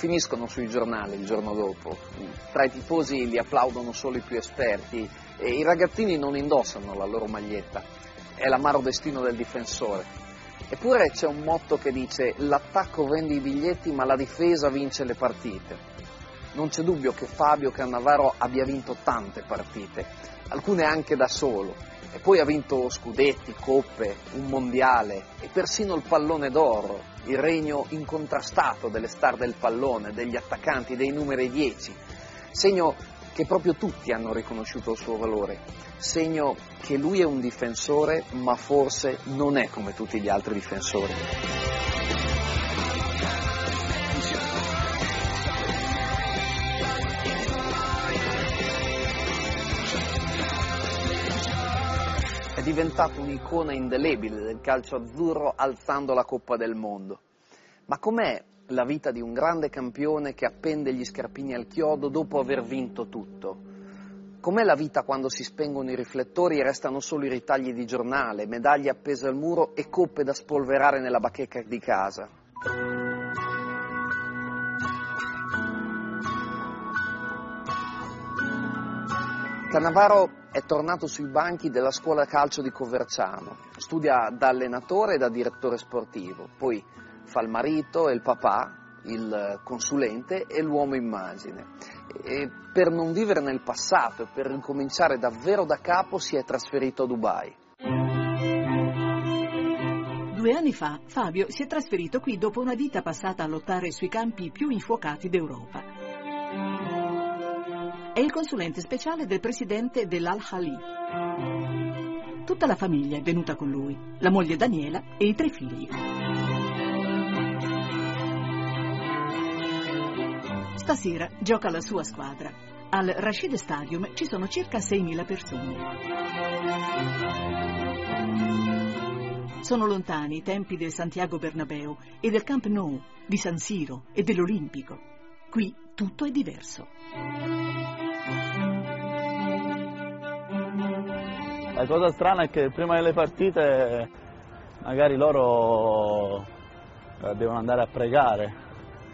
finiscono sui giornali il giorno dopo. Tra i tifosi li applaudono solo i più esperti e i ragazzini non indossano la loro maglietta. È l'amaro destino del difensore. Eppure c'è un motto che dice l'attacco vende i biglietti ma la difesa vince le partite. Non c'è dubbio che Fabio Cannavaro abbia vinto tante partite, alcune anche da solo, e poi ha vinto scudetti, coppe, un mondiale e persino il pallone d'oro, il regno incontrastato delle star del pallone, degli attaccanti, dei numeri 10, segno che proprio tutti hanno riconosciuto il suo valore, segno che lui è un difensore ma forse non è come tutti gli altri difensori. È diventato un'icona indelebile del calcio azzurro alzando la Coppa del Mondo. Ma com'è la vita di un grande campione che appende gli scarpini al chiodo dopo aver vinto tutto? Com'è la vita quando si spengono i riflettori e restano solo i ritagli di giornale, medaglie appese al muro e coppe da spolverare nella bacheca di casa? Cannavaro è tornato sui banchi della scuola calcio di Coverciano, studia da allenatore e da direttore sportivo, poi fa il marito e il papà, il consulente e l'uomo immagine. E per non vivere nel passato e per ricominciare davvero da capo si è trasferito a Dubai. Due anni fa Fabio si è trasferito qui dopo una vita passata a lottare sui campi più infuocati d'Europa. È il consulente speciale del presidente dell'Al-Hali. Tutta la famiglia è venuta con lui, la moglie Daniela e i tre figli. Stasera gioca la sua squadra. Al Rashid Stadium ci sono circa 6.000 persone. Sono lontani i tempi del Santiago Bernabeu e del Camp Nou, di San Siro e dell'Olimpico. Qui tutto è diverso. La cosa strana è che prima delle partite magari loro eh, devono andare a pregare,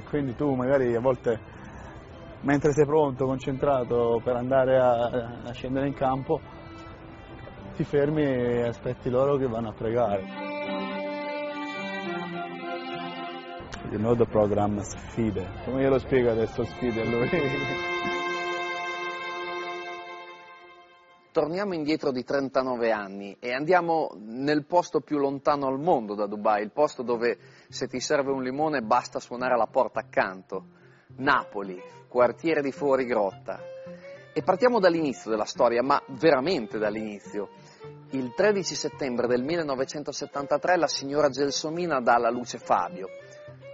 quindi tu magari a volte mentre sei pronto, concentrato per andare a, a scendere in campo, ti fermi e aspetti loro che vanno a pregare. You know the program sfide. Come glielo spiego adesso sfide a lui? Torniamo indietro di 39 anni e andiamo nel posto più lontano al mondo da Dubai, il posto dove se ti serve un limone basta suonare alla porta accanto. Napoli, quartiere di Fuori Grotta. E partiamo dall'inizio della storia, ma veramente dall'inizio. Il 13 settembre del 1973 la signora Gelsomina dà alla luce Fabio.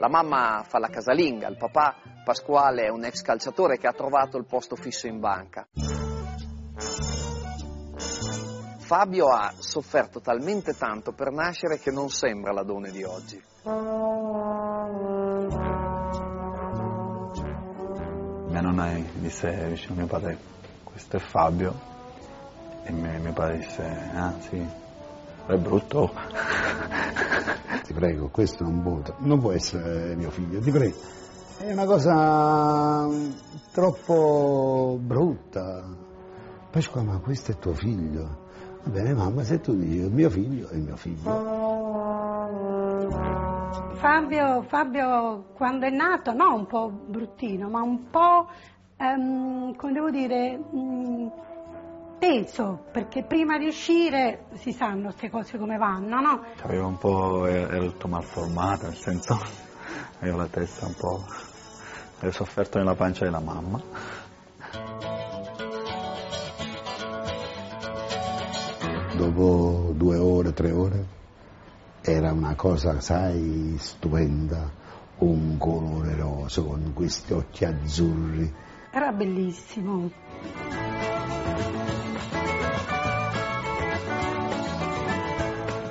La mamma fa la casalinga, il papà Pasquale è un ex calciatore che ha trovato il posto fisso in banca. Fabio ha sofferto talmente tanto per nascere che non sembra l'Adone di oggi. Mia nonna disse vicino a mio padre, questo è Fabio, e mio, padre disse, ah sì, è brutto. Ti prego, questo non può, non può essere mio figlio, ti prego. È una cosa troppo brutta. Pasqua, ma questo è tuo figlio. Va bene, mamma, se tu dici mio figlio, è mio figlio. Fabio, Fabio quando è nato, no un po' bruttino, ma un po', ehm, come devo dire, mh, atteso, perché prima di uscire si sanno queste cose come vanno, no? Avevo un po', era tutto malformato, nel senso, avevo la testa un po', avevo sofferto nella pancia della mamma. Dopo due ore, tre ore, era una cosa, sai, stupenda, un colore rosa con questi occhi azzurri. Era bellissimo.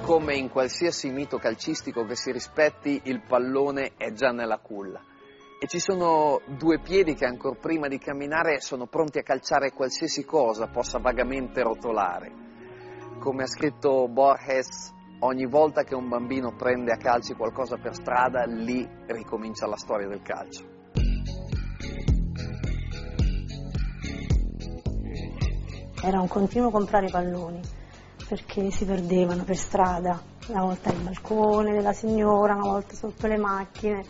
Come in qualsiasi mito calcistico che si rispetti, il pallone è già nella culla. E ci sono due piedi che ancora prima di camminare sono pronti a calciare qualsiasi cosa possa vagamente rotolare. Come ha scritto Borges, ogni volta che un bambino prende a calci qualcosa per strada, lì ricomincia la storia del calcio. Era un continuo comprare palloni perché si perdevano per strada, una volta nel balcone della signora, una volta sotto le macchine.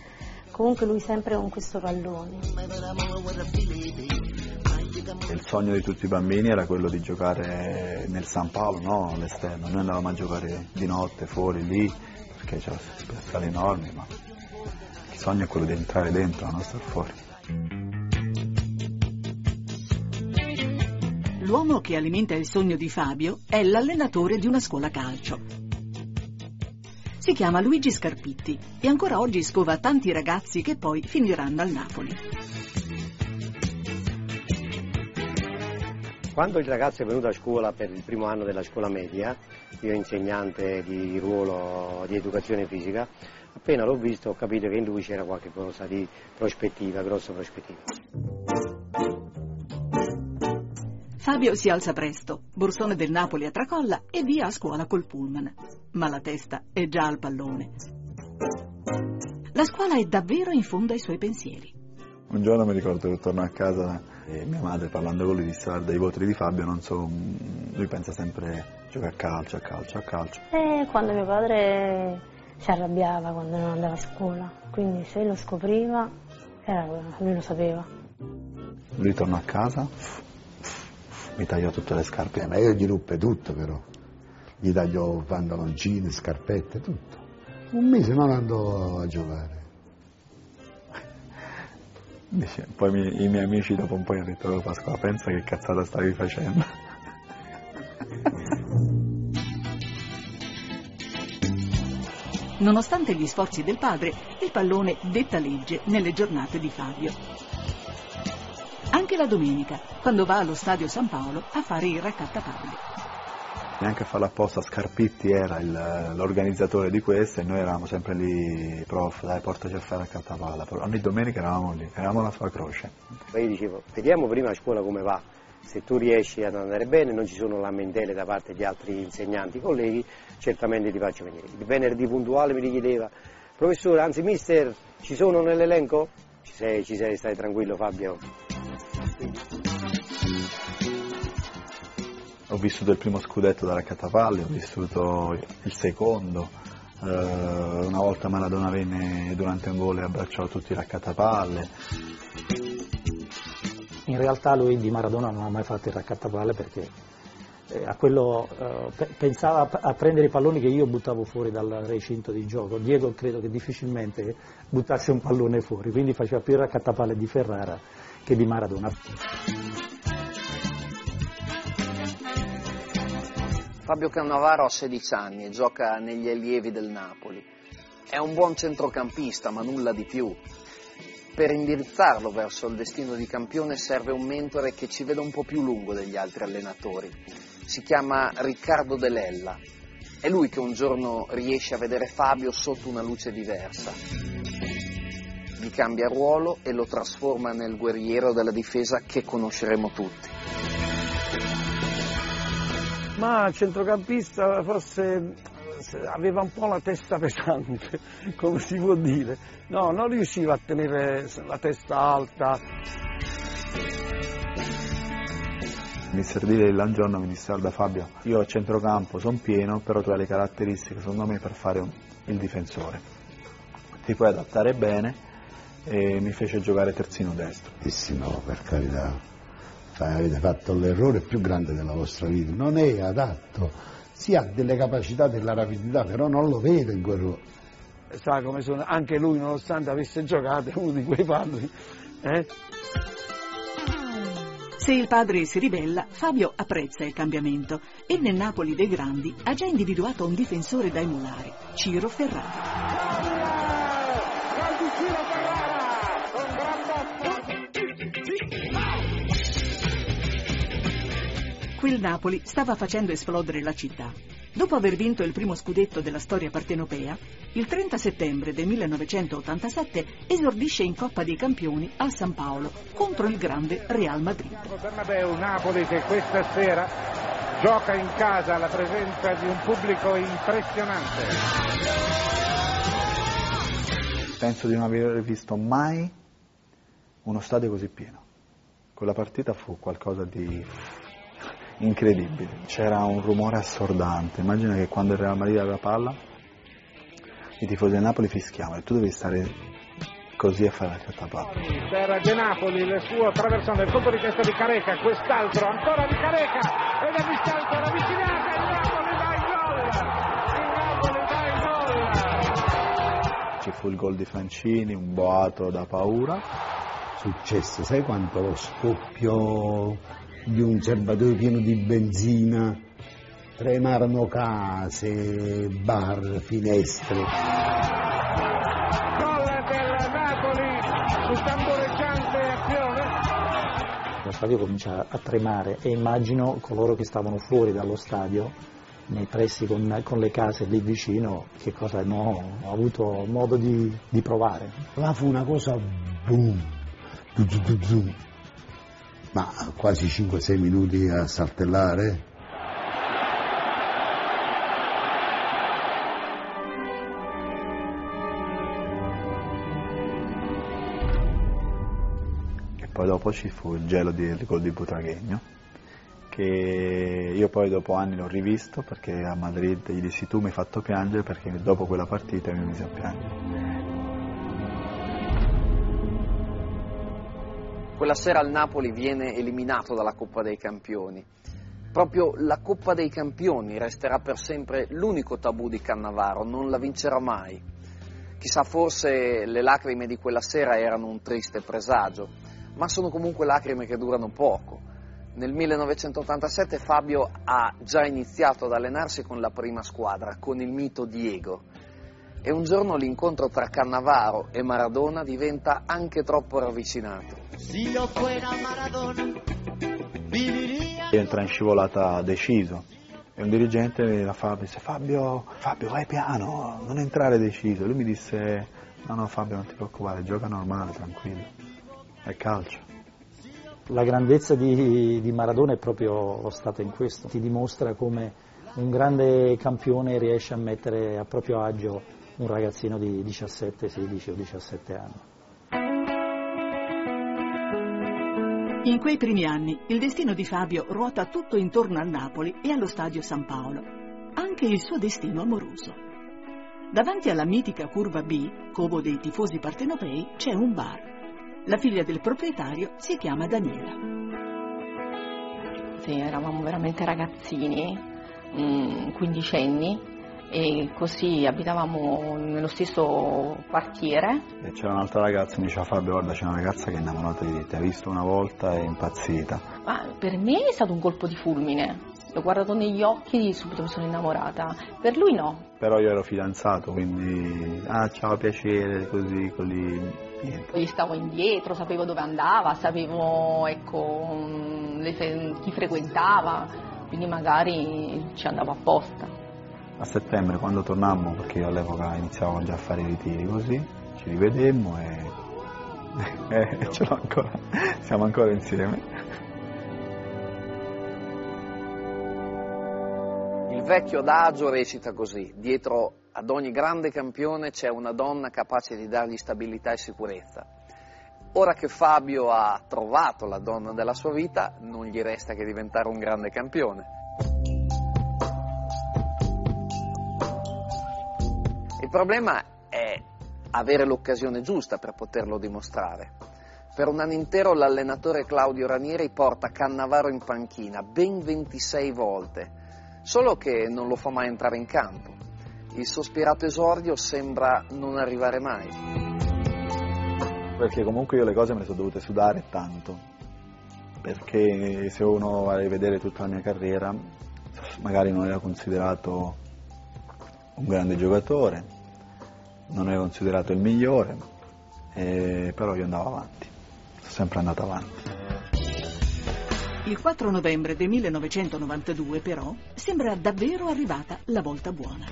Comunque lui sempre con questo pallone. Il sogno di tutti i bambini era quello di giocare nel San Paolo, no? all'esterno. Noi andavamo a giocare di notte fuori lì perché c'erano scale enormi, ma il sogno è quello di entrare dentro, non stare fuori. L'uomo che alimenta il sogno di Fabio è l'allenatore di una scuola calcio. Si chiama Luigi Scarpitti e ancora oggi scova tanti ragazzi che poi finiranno al Napoli. Quando il ragazzo è venuto a scuola per il primo anno della scuola media, io insegnante di ruolo di educazione fisica, appena l'ho visto ho capito che in lui c'era qualche cosa di prospettiva, grossa prospettiva. Fabio si alza presto, borsone del Napoli a tracolla e via a scuola col pullman. Ma la testa è già al pallone. La scuola è davvero in fondo ai suoi pensieri. Un giorno mi ricordo che torno a casa e mia madre parlando con lui disse guarda i voti di Fabio non so, lui pensa sempre gioca a calcio, a calcio, a calcio. E quando mio padre si arrabbiava quando non andava a scuola, quindi se lo scopriva, era, lui lo sapeva. Lui tornò a casa, mi tagliò tutte le scarpe. Eh, ma io gli ruppe tutto però, gli tagliò pantaloncini, scarpette, tutto. Un mese non andò a giocare. Dice, poi mi- i miei amici dopo un po' hanno detto "Oh, Pasqua pensa che cazzata stavi facendo. Nonostante gli sforzi del padre, il pallone detta legge nelle giornate di Fabio. Anche la domenica, quando va allo stadio San Paolo a fare il raccattapalli. Neanche a farlo apposta, Scarpitti era il- l'organizzatore di questo e noi eravamo sempre lì, prof, dai portaci a fare a cattapalla. Ogni domenica eravamo lì, eravamo la sua croce. Poi io dicevo, vediamo prima a scuola come va, se tu riesci ad andare bene, non ci sono lamentele da parte di altri insegnanti, colleghi, certamente ti faccio venire. Il venerdì puntuale mi richiedeva, professore, anzi mister, ci sono nell'elenco? Ci sei, ci sei, stai tranquillo Fabio. Ho vissuto il primo scudetto da raccattapalle, ho vissuto il secondo, eh, una volta Maradona venne durante un gol e abbracciò tutti i raccattapalle. In realtà lui di Maradona non ha mai fatto il raccattapalle perché eh, a quello, eh, pe- pensava a prendere i palloni che io buttavo fuori dal recinto di gioco. Diego credo che difficilmente buttasse un pallone fuori, quindi faceva più il raccattapalle di Ferrara che di Maradona. Fabio Cannavaro ha 16 anni e gioca negli allievi del Napoli. È un buon centrocampista, ma nulla di più. Per indirizzarlo verso il destino di campione serve un mentore che ci veda un po' più lungo degli altri allenatori. Si chiama Riccardo Delella. È lui che un giorno riesce a vedere Fabio sotto una luce diversa. Gli cambia ruolo e lo trasforma nel guerriero della difesa che conosceremo tutti. Ma il centrocampista forse aveva un po' la testa pesante, come si può dire. No, non riusciva a tenere la testa alta. Mister Dilei un giorno mi disse guarda Fabio, io a centrocampo sono pieno, però tu hai le caratteristiche secondo me per fare un- il difensore. Ti puoi adattare bene e mi fece giocare terzino destro. Dissi no, per carità, avete fatto l'errore più grande della vostra vita, non è adatto, si ha delle capacità della rapidità, però non lo vedo in quel ruolo. Sa come sono, anche lui nonostante avesse giocato è uno di quei padri. Eh? Se il padre si ribella, Fabio apprezza il cambiamento e nel Napoli dei grandi ha già individuato un difensore da emulare, Ciro Ferrari. Qui il Napoli stava facendo esplodere la città. Dopo aver vinto il primo scudetto della storia partenopea, il 30 settembre del 1987 esordisce in Coppa dei Campioni a San Paolo contro il grande Real Madrid. Bernabeu, Napoli che questa sera gioca in casa alla presenza di un pubblico impressionante. Penso di non aver visto mai uno stadio così pieno. Quella partita fu qualcosa di incredibile. C'era un rumore assordante. Immagina che quando il Real Madrid aveva palla, i tifosi del Napoli fischiavano e tu devi stare così a fare la cattapalla. Per De Napoli il suo traversone, il colpo di testa di Careca, quest'altro ancora di Careca e la distanza ravvicinata, il Napoli dà il gol! Il Napoli dà il gol! Ci fu il gol di Francini, un boato da paura. Successe, sai quanto lo scoppio di un serbatoio pieno di benzina, tremarono case, bar, finestre. Gol del Napoli su tambureggiante azione. Lo stadio comincia a tremare e immagino coloro che stavano fuori dallo stadio, nei pressi con, con le case lì vicino, che cosa hanno avuto modo di, di provare. Là fu una cosa boom, zu, zu, zu. Ma quasi 5-6 minuti a saltellare. E poi dopo ci fu il gelo di, il gol di Butraghegno, che io poi dopo anni l'ho rivisto perché a Madrid gli dissi tu mi hai fatto piangere perché dopo quella partita mi mise a piangere. Quella sera il Napoli viene eliminato dalla Coppa dei Campioni. Proprio la Coppa dei Campioni resterà per sempre l'unico tabù di Cannavaro, non la vincerà mai. Chissà, forse le lacrime di quella sera erano un triste presagio, ma sono comunque lacrime che durano poco. Nel 1987 Fabio ha già iniziato ad allenarsi con la prima squadra, con il mito Diego. E un giorno l'incontro tra Cannavaro e Maradona diventa anche troppo ravvicinato. Entra in scivolata deciso e un dirigente la fa, disse Fabio, Fabio vai piano, non entrare deciso. Lui mi disse no no Fabio non ti preoccupare, gioca normale, tranquillo, è calcio. La grandezza di, di Maradona è proprio stata in questo, ti dimostra come un grande campione riesce a mettere a proprio agio un ragazzino di 17, 16 o 17 anni. In quei primi anni il destino di Fabio ruota tutto intorno al Napoli e allo stadio San Paolo, anche il suo destino amoroso. Davanti alla mitica curva B, covo dei tifosi partenopei, c'è un bar. La figlia del proprietario si chiama Daniela. Sì, eravamo veramente ragazzini, mm, quindicenni, e così abitavamo nello stesso quartiere. E c'era un'altra ragazza, mi diceva Fabio, guarda c'è una ragazza che è innamorata di te, ti ha visto una volta e è impazzita. Ma per me è stato un colpo di fulmine. L'ho guardato negli occhi e subito mi sono innamorata. Per lui no. Però io ero fidanzato, quindi ah ciao piacere, così, così, niente. Gli stavo indietro, sapevo dove andava, sapevo ecco, le, chi frequentava, quindi magari ci andavo apposta. A settembre quando tornammo, perché io all'epoca iniziavo già a fare i ritiri così, ci rivedemmo e, e ce l'ho ancora, siamo ancora insieme. Il vecchio adagio recita così, dietro ad ogni grande campione c'è una donna capace di dargli stabilità e sicurezza. Ora che Fabio ha trovato la donna della sua vita, non gli resta che diventare un grande campione. Il problema è avere l'occasione giusta per poterlo dimostrare. Per un anno intero l'allenatore Claudio Ranieri porta Cannavaro in panchina ben 26 volte, solo che non lo fa mai entrare in campo. Il sospirato esordio sembra non arrivare mai. Perché comunque io le cose me le sono dovute sudare tanto, perché se uno va a rivedere tutta la mia carriera, magari non era considerato un grande giocatore, non era considerato il migliore, eh, però io andavo avanti, sono sempre andato avanti. Il 4 novembre del 1992 però sembra davvero arrivata la volta buona.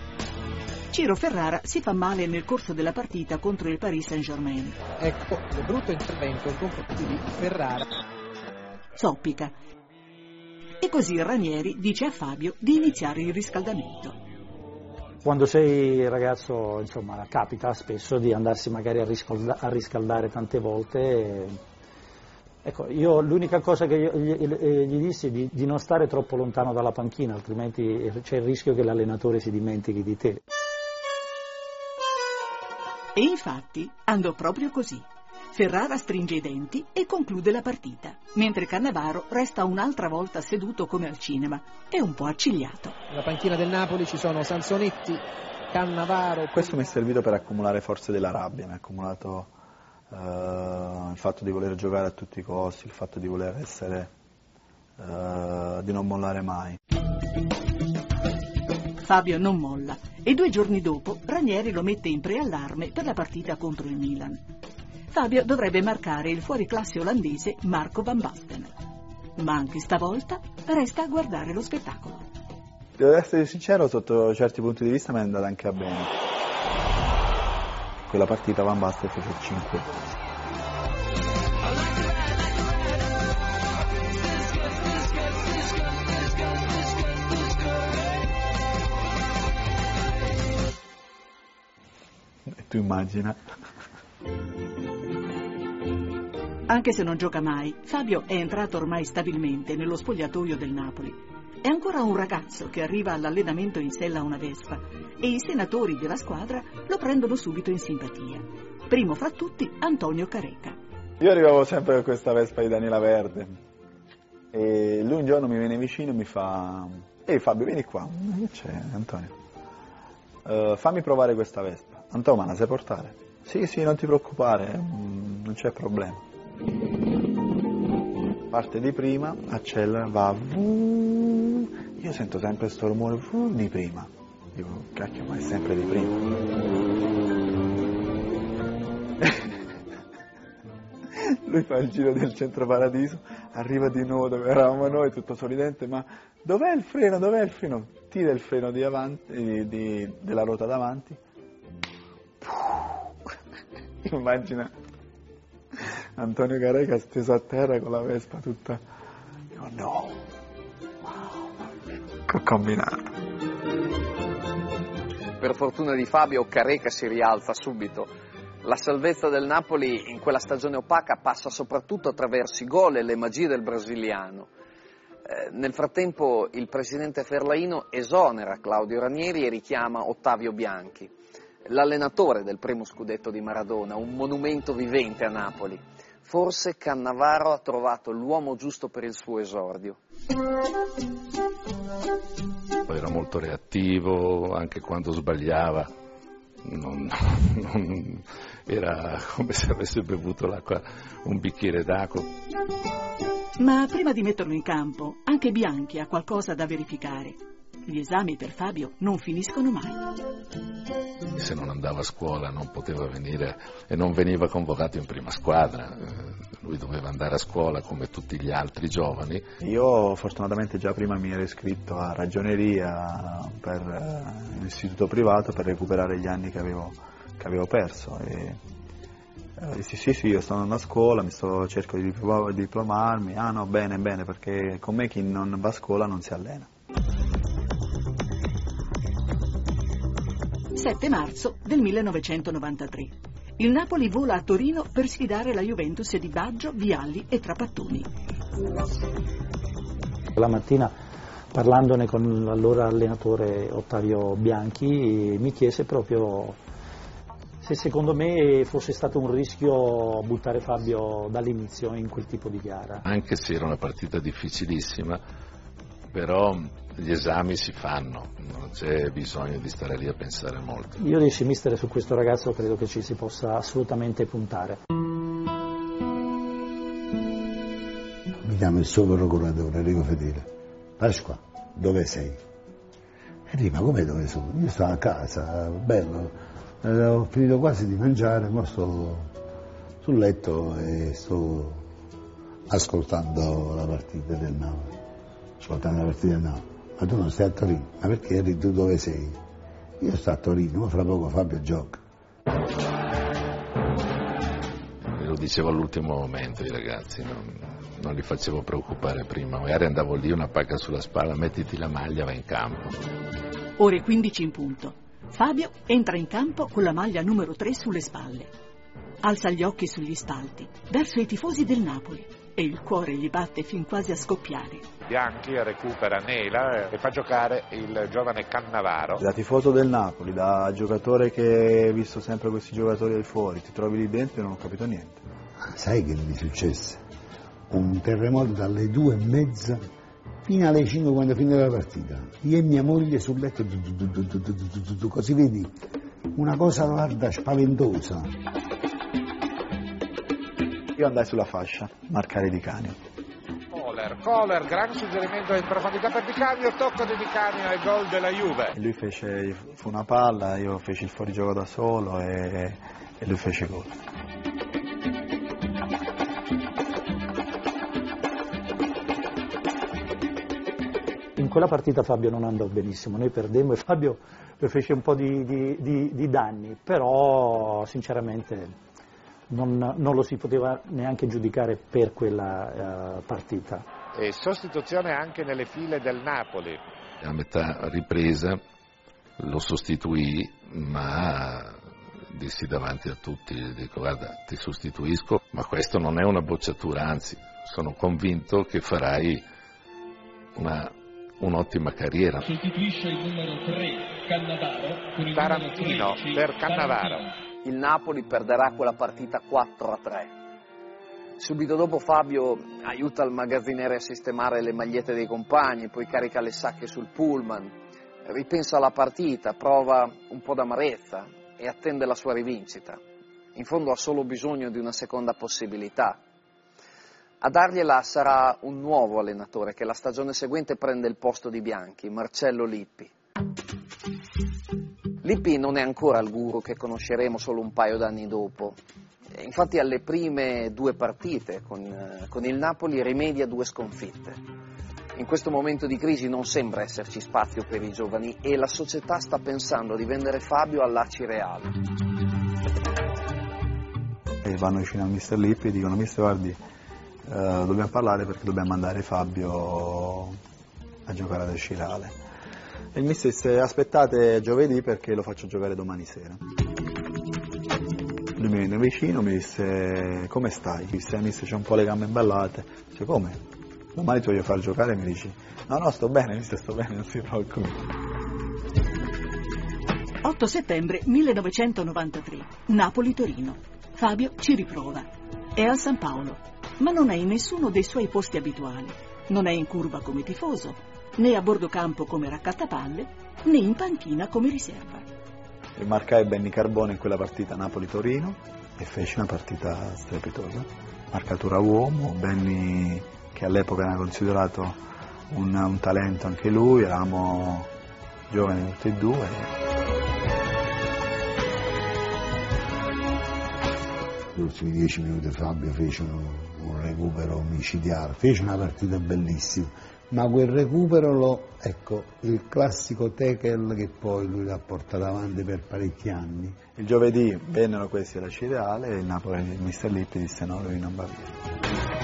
Ciro Ferrara si fa male nel corso della partita contro il Paris Saint-Germain. Ecco il brutto intervento di Ferrara. Zoppica. E così Ranieri dice a Fabio di iniziare il riscaldamento. Quando sei ragazzo, insomma, capita spesso di andarsi magari a, riscalda- a riscaldare tante volte. Ecco, io l'unica cosa che gli, gli dissi di, di non stare troppo lontano dalla panchina, altrimenti c'è il rischio che l'allenatore si dimentichi di te. E infatti andò proprio così. Ferrara stringe i denti e conclude la partita, mentre Cannavaro resta un'altra volta seduto come al cinema e un po' accigliato. Nella panchina del Napoli ci sono Sansonetti, Cannavaro. Questo mi è servito per accumulare forze della rabbia, mi ha accumulato uh, il fatto di voler giocare a tutti i costi, il fatto di voler essere, uh, di non mollare mai. Fabio non molla e due giorni dopo Ranieri lo mette in preallarme per la partita contro il Milan. Fabio dovrebbe marcare il fuoriclasse olandese Marco Van Basten. Ma anche stavolta resta a guardare lo spettacolo. Devo essere sincero, sotto certi punti di vista mi è andata anche a bene. Quella partita Van Basten fece 5. E tu immagina. Anche se non gioca mai, Fabio è entrato ormai stabilmente nello spogliatoio del Napoli. È ancora un ragazzo che arriva all'allenamento in sella a una Vespa e i senatori della squadra lo prendono subito in simpatia. Primo fra tutti Antonio Careca. Io arrivavo sempre con questa Vespa di Daniela Verde e lui un giorno mi viene vicino e mi fa Ehi Fabio vieni qua, che c'è Antonio? Uh, fammi provare questa Vespa. Antonio ma la sai portare? Sì sì non ti preoccupare, mm, non c'è problema. Parte di prima, accelera, va, io sento sempre questo rumore di prima. Dico, cacchio, ma è sempre di prima. Lui fa il giro del centro paradiso, arriva di nuovo dove eravamo noi, tutto sorridente, ma dov'è il freno, dov'è il freno? Tira il freno di avanti, di, di, della ruota davanti. Immagina Antonio Careca steso a terra con la Vespa tutta. Dico no, wow, che ho combinato. Per fortuna di Fabio, Careca si rialza subito. La salvezza del Napoli in quella stagione opaca passa soprattutto attraverso i gol e le magie del brasiliano. Eh, nel frattempo il presidente Ferlaino esonera Claudio Ranieri e richiama Ottavio Bianchi, l'allenatore del primo scudetto di Maradona, un monumento vivente a Napoli. Forse Cannavaro ha trovato l'uomo giusto per il suo esordio. Era molto reattivo, anche quando sbagliava, non, non, era come se avesse bevuto l'acqua, un bicchiere d'acqua. Ma prima di metterlo in campo, anche Bianchi ha qualcosa da verificare. Gli esami per Fabio non finiscono mai. Se non andava a scuola non poteva venire e non veniva convocato in prima squadra. Lui doveva andare a scuola come tutti gli altri giovani. Io fortunatamente già prima mi ero iscritto a ragioneria per un istituto privato per recuperare gli anni che avevo, che avevo perso. E, eh, sì, sì, sì, io sto andando a scuola, mi sto, cerco di diplomarmi. Ah no, bene, bene, perché con me chi non va a scuola non si allena. 7 marzo del 1993. Il Napoli vola a Torino per sfidare la Juventus di Baggio, Vialli e Trapattoni. La mattina parlandone con l'allora allenatore Ottavio Bianchi mi chiese proprio se secondo me fosse stato un rischio buttare Fabio dall'inizio in quel tipo di gara. Anche se era una partita difficilissima, però gli esami si fanno, non c'è bisogno di stare lì a pensare molto. Io dissi mister su questo ragazzo credo che ci si possa assolutamente puntare. Mi chiama il suo procuratore Enrico Fedele. Pasqua, dove sei? E dico, ma come dove sono? Io sto a casa, bello, eh, ho finito quasi di mangiare, ma sto sul letto e sto ascoltando la partita del Napoli. Ascoltando la partita del Napoli. Ma tu non stai a Torino? Ma perché eri tu dove sei? Io sto a Torino, ma fra poco Fabio gioca. Me lo dicevo all'ultimo momento i ragazzi, non, non li facevo preoccupare prima, magari andavo lì una pacca sulla spalla, mettiti la maglia, vai in campo. Ore 15 in punto. Fabio entra in campo con la maglia numero 3 sulle spalle. Alza gli occhi sugli spalti, verso i tifosi del Napoli, e il cuore gli batte fin quasi a scoppiare. Bianchi recupera Nela e fa giocare il giovane Cannavaro. Da tifoso del Napoli, da giocatore che ha visto sempre questi giocatori al fuori, ti trovi lì dentro e non ho capito niente. Sai che mi successe? Un terremoto dalle due e mezza fino alle 5 quando finì la partita. Io e mia moglie sul letto, così vedi, una cosa guarda spaventosa. Io andai sulla fascia, marcare di cani. Kohler, Kohler, gran suggerimento in profondità per Di Canio, tocco di Di Canio e gol della Juve. Lui fece, fu una palla, io feci il fuorigioco da solo e, e lui fece gol. In quella partita Fabio non andò benissimo, noi perdemmo e Fabio fece un po' di, di, di, di danni, però sinceramente non, non, lo si poteva neanche giudicare per quella uh, partita. E sostituzione anche nelle file del Napoli. A metà ripresa lo sostituì, ma dissi davanti a tutti, dico guarda ti sostituisco, ma questo non è una bocciatura, anzi sono convinto che farai una, un'ottima carriera. Sostituisce il numero 3 Cannavaro Tarantino numero 13, per Cannavaro. Il Napoli perderà quella partita 4 a 3. Subito dopo Fabio aiuta il magazziniere a sistemare le magliette dei compagni, poi carica le sacche sul pullman, ripensa alla partita, prova un po' d'amarezza e attende la sua rivincita. In fondo ha solo bisogno di una seconda possibilità. A dargliela sarà un nuovo allenatore che la stagione seguente prende il posto di Bianchi, Marcello Lippi. Lippi non è ancora il guru che conosceremo solo un paio d'anni dopo. Infatti alle prime due partite con, con, il Napoli rimedia due sconfitte. In questo momento di crisi non sembra esserci spazio per i giovani e la società sta pensando di vendere Fabio all'Aci Reale. E vanno vicino al mister Lippi e dicono mister guardi eh, dobbiamo parlare perché dobbiamo mandare Fabio a giocare ad Aci Reale. E mister disse aspettate giovedì perché lo faccio giocare domani sera. Lui mi venne vicino, mi disse come stai? Mi disse mister c'ho un po' le gambe imballate. Dice come? Domani ti voglio far giocare e mi dici no no sto bene, mister sto bene, non si preoccupi. 8 settembre 1993, Napoli-Torino. Fabio ci riprova. È al San Paolo, ma non è in nessuno dei suoi posti abituali. Non è in curva come tifoso, né a bordo campo come raccattapalle, né in panchina come riserva. E marcai Benny Carbone in quella partita Napoli-Torino e fece una partita strepitosa. Marcatura uomo, Benny che all'epoca era considerato un, un talento anche lui, eravamo giovani tutti e due. Gli ultimi dieci minuti Fabio fece un, un recupero micidiale, fece una partita bellissima, ma quel recupero lo, ecco, il classico tackle che poi lui l'ha portato avanti per parecchi anni. Il giovedì vennero questi alla Cireale e il Napoli, il mister Lippi disse no, lui non va via.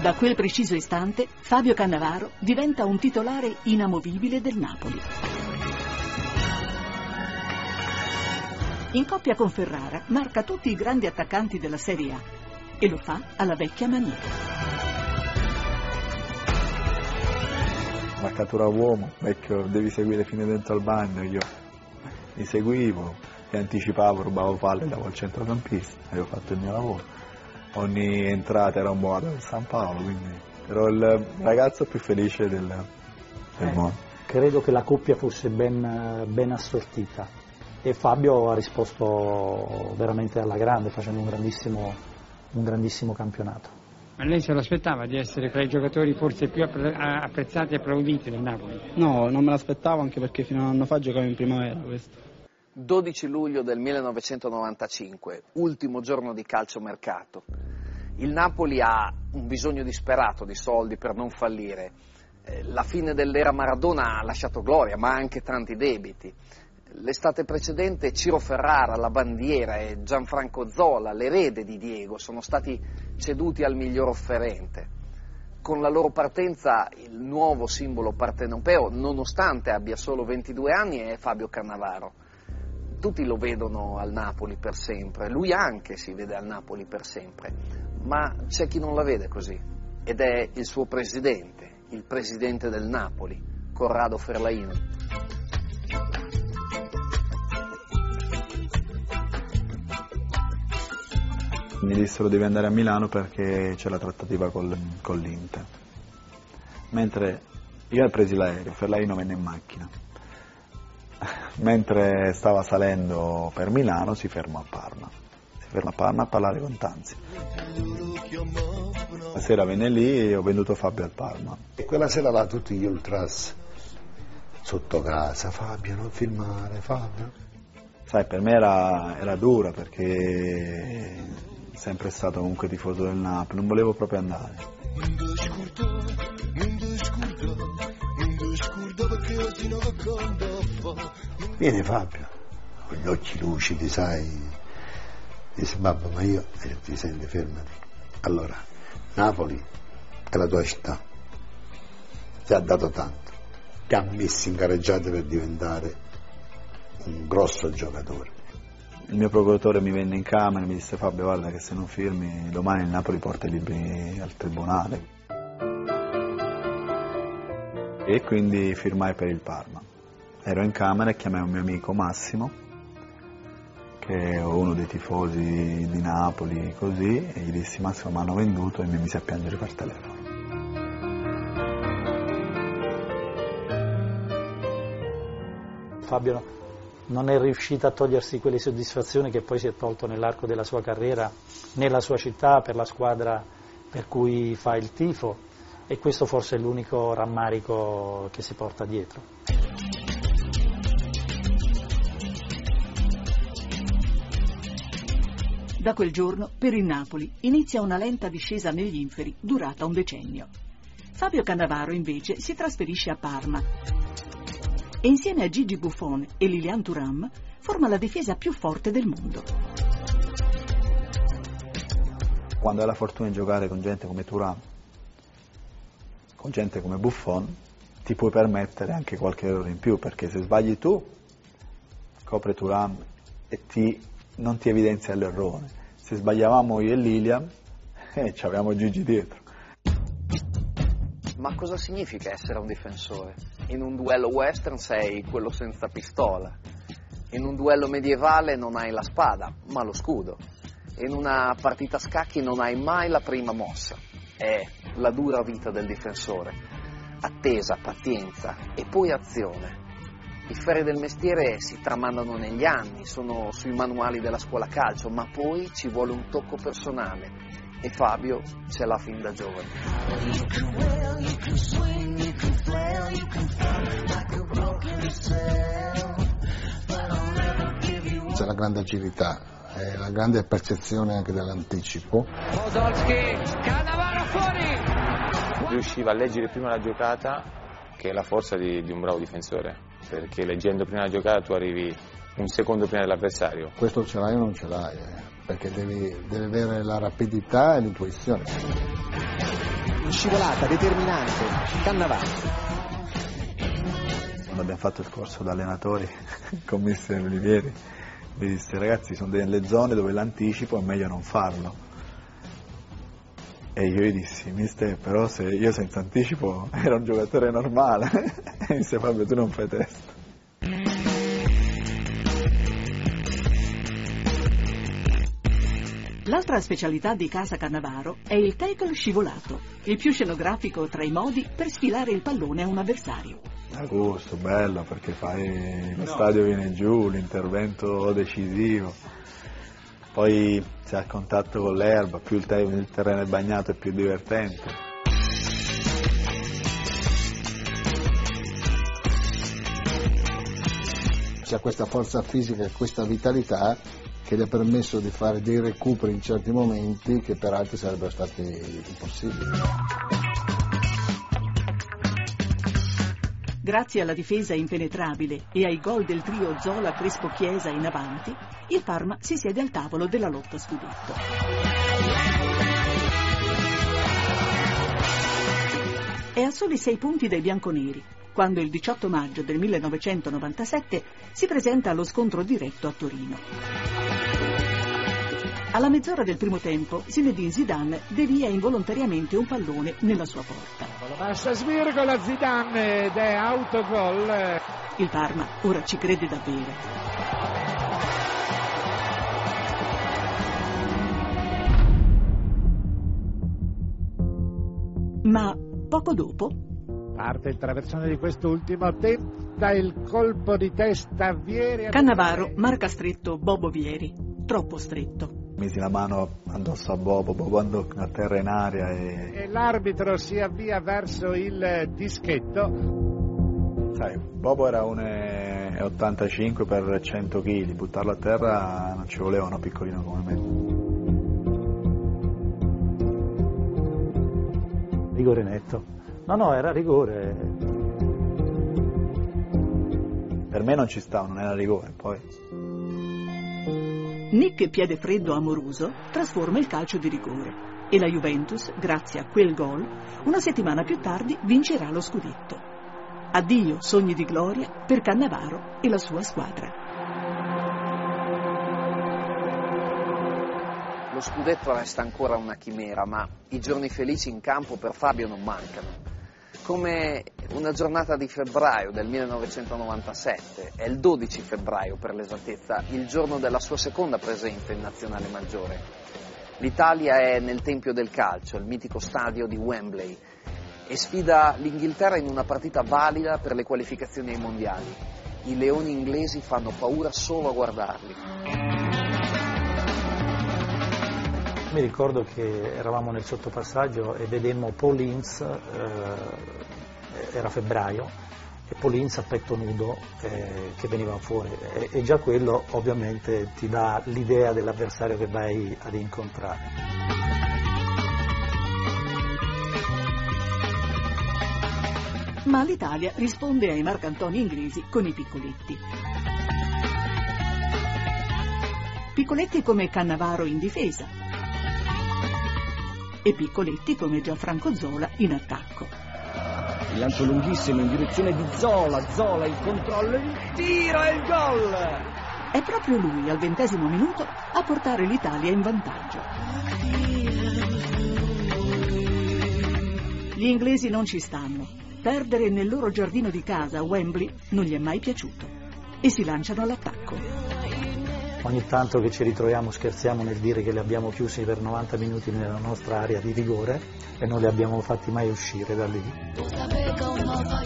Da quel preciso istante Fabio Cannavaro diventa un titolare inamovibile del Napoli. In coppia con Ferrara marca tutti i grandi attaccanti della Serie A e lo fa alla vecchia maniera. Marcatura uomo, vecchio, devi seguire fino dentro al bagno, io li seguivo che anticipavo, rubavo palle, davo al centrocampista, avevo fatto il mio lavoro. Ogni entrata era un boato del San Paolo, quindi ero il ragazzo più felice del, del Eh, mondo. Credo che la coppia fosse ben, ben assortita e Fabio ha risposto veramente alla grande facendo un grandissimo, un grandissimo campionato. Ma lei se lo aspettava di essere tra i giocatori forse più appre- apprezzati e applauditi del Napoli? No, non me l'aspettavo anche perché fino a un anno fa giocavo in primavera questo. 12 luglio del 1995, ultimo giorno di calciomercato. Il Napoli ha un bisogno disperato di soldi per non fallire. Eh, La fine dell'era Maradona ha lasciato gloria, ma anche tanti debiti. L'estate precedente Ciro Ferrara, la bandiera e Gianfranco Zola, l'erede di Diego, sono stati ceduti al miglior offerente. Con la loro partenza il nuovo simbolo partenopeo, nonostante abbia solo 22 anni, è Fabio Cannavaro tutti lo vedono al Napoli per sempre, lui anche si vede al Napoli per sempre, ma c'è chi non la vede così ed è il suo presidente, il presidente del Napoli, Corrado Ferlaino. Mi dissero devi andare a Milano perché c'è la trattativa col- con l'Inter. Mentre io ho preso l'aereo, Ferlaino venne in macchina. Mentre stava salendo per Milano si ferma a Parma. Si ferma a Parma a parlare con Tanzi. La sera venne lì e ho venduto Fabio al Parma. E quella sera là tutti gli ultras sotto casa, Fabio non filmare, Fabio. Sai, per me era, era dura perché sempre stato comunque tifoso del Napoli, non volevo proprio andare. Viene Fabio, con gli occhi lucidi, sai, dice babbo ma io, e ti senti fermati. Allora, Napoli è la tua città, ti ha dato tanto, ti ha messo in gareggiate per diventare un grosso giocatore. Il mio procuratore mi venne in camera e mi disse Fabio guarda che se non firmi domani il Napoli porta i libri al tribunale. E quindi firmai per il Parma. Ero in camera e chiamai un mio amico Massimo, che è uno dei tifosi di Napoli, così, e gli dissi Massimo mi hanno venduto e mi mise a piangere per telefono. Fabio non è riuscito a togliersi quelle soddisfazioni che poi si è tolto nell'arco della sua carriera, nella sua città, per la squadra per cui fa il tifo e questo forse è l'unico rammarico che si porta dietro. Da quel giorno, per il Napoli, inizia una lenta discesa negli inferi durata un decennio. Fabio Cannavaro, invece, si trasferisce a Parma e insieme a Gigi Buffon e Lilian Thuram forma la difesa più forte del mondo. Quando hai la fortuna di giocare con gente come Turam, con gente come Buffon, ti puoi permettere anche qualche errore in più, perché se sbagli tu, copre Turam e ti, non ti evidenzia l'errore. Se sbagliavamo io e Lilian, eh, ci avevamo Gigi dietro. Ma cosa significa essere un difensore? In un duello western sei quello senza pistola, in un duello medievale non hai la spada, ma lo scudo, in una partita a scacchi non hai mai la prima mossa. È la dura vita del difensore. Attesa, pazienza e poi azione. I ferri del mestiere si tramandano negli anni, sono sui manuali della scuola calcio, ma poi ci vuole un tocco personale e Fabio ce l'ha fin da giovane. C'è la grande agilità, e la grande percezione anche dell'anticipo. Podolski, Cannavaro fuori! riusciva a leggere prima la giocata che è la forza di, di un bravo difensore, perché leggendo prima la giocata tu arrivi un secondo prima dell'avversario. Questo ce l'hai o non ce l'hai, eh, perché devi, devi avere la rapidità e l'intuizione. Scivolata determinante, Cannavaro. Quando abbiamo fatto il corso da allenatori con mister Olivieri, mi disse ragazzi sono delle zone dove l'anticipo è meglio non farlo. E io gli dissi, mister, però se io senza anticipo ero un giocatore normale. e mi disse Fabio tu non fai testa. L'altra specialità di Casa Cannavaro è il tackle scivolato, il più scenografico tra i modi per sfilare il pallone a un avversario. A gusto, bello perché fai lo stadio viene giù, l'intervento decisivo. Poi sei a contatto con l'erba, più il, te- il terreno è bagnato è più divertente. C'ha questa forza fisica e questa vitalità che gli ha permesso di fare dei recuperi in certi momenti che per altri sarebbero stati impossibili. Grazie alla difesa impenetrabile e ai gol del trio Zola Crespo Chiesa in avanti, il Parma si siede al tavolo della lotta scudetto. È a soli sei punti dai bianconeri, quando il 18 maggio del 1997 si presenta allo scontro diretto a Torino. Alla mezz'ora del primo tempo, Zinedine Zidane devia involontariamente un pallone nella sua porta. Passa svirgola Zidane ed è autogol. Il Parma ora ci crede davvero. Ma poco dopo, Parte il traversone di quest'ultimo, tenta il colpo di testa Vieri. Cannavaro marca stretto Bobo Vieri, troppo stretto. Misi la mano addosso a Bobo, Bobo andò a terra in aria e... E l'arbitro si avvia verso il dischetto. Sai, Bobo era 1,85 per 100 kg, buttarlo a terra non ci voleva uno piccolino come me. Rigore netto. No, no, era rigore. Per me non ci stava, non era rigore, poi... Nick Piedefreddo Amoruso trasforma il calcio di rigore e la Juventus, grazie a quel gol, una settimana più tardi vincerà lo scudetto. Addio sogni di gloria per Cannavaro e la sua squadra. Lo scudetto resta ancora una chimera, ma i giorni felici in campo per Fabio non mancano. Come una giornata di febbraio del 1997, è il 12 febbraio per l'esattezza, il giorno della sua seconda presenza in nazionale maggiore. L'Italia è nel Tempio del Calcio, il mitico stadio di Wembley, e sfida l'Inghilterra in una partita valida per le qualificazioni ai mondiali. I leoni inglesi fanno paura solo a guardarli. Mi ricordo che eravamo nel sottopassaggio e vedemmo Paul Inz, eh, era febbraio, e Paul Inz a petto nudo eh, che veniva fuori e, e già quello ovviamente ti dà l'idea dell'avversario che vai ad incontrare. Ma l'Italia risponde ai marcantoni inglesi con i piccoletti. Piccoletti come Cannavaro in difesa e piccoletti come Gianfranco Zola in attacco. Il lancio lunghissimo in direzione di Zola, Zola il controllo, il tiro e il gol! È proprio lui al ventesimo minuto a portare l'Italia in vantaggio. Gli inglesi non ci stanno. Perdere nel loro giardino di casa Wembley non gli è mai piaciuto e si lanciano all'attacco. Ogni tanto che ci ritroviamo scherziamo nel dire che li abbiamo chiusi per 90 minuti nella nostra area di rigore e non li abbiamo fatti mai uscire da lì.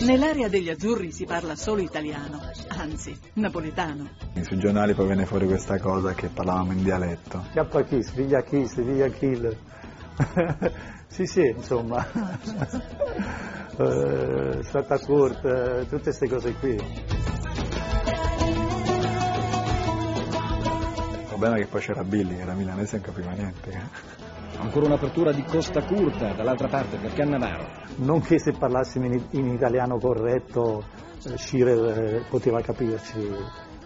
Nell'area degli azzurri si parla solo italiano, anzi napoletano. Sui giornali poi viene fuori questa cosa che parlavamo in dialetto. Chiappa chi, sveglia chi, sveglia kill. sì, sì, insomma. eh, stata corta, tutte queste cose qui. Problema è che poi c'era Billy, che era milanese e non capiva niente. Ancora un'apertura di Costa Curta dall'altra parte per Cannavaro. Non che se parlassimo in, in italiano corretto eh, Schirer eh, poteva capirci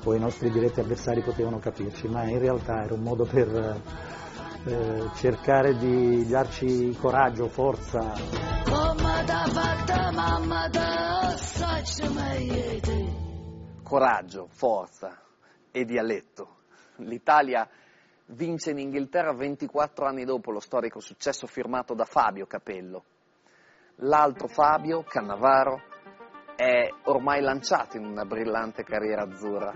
o i nostri diretti avversari potevano capirci, ma in realtà era un modo per eh, cercare di darci coraggio, forza. Coraggio, forza e dialetto. L'Italia vince in Inghilterra 24 anni dopo lo storico successo firmato da Fabio Capello. L'altro Fabio, Cannavaro, è ormai lanciato in una brillante carriera azzurra.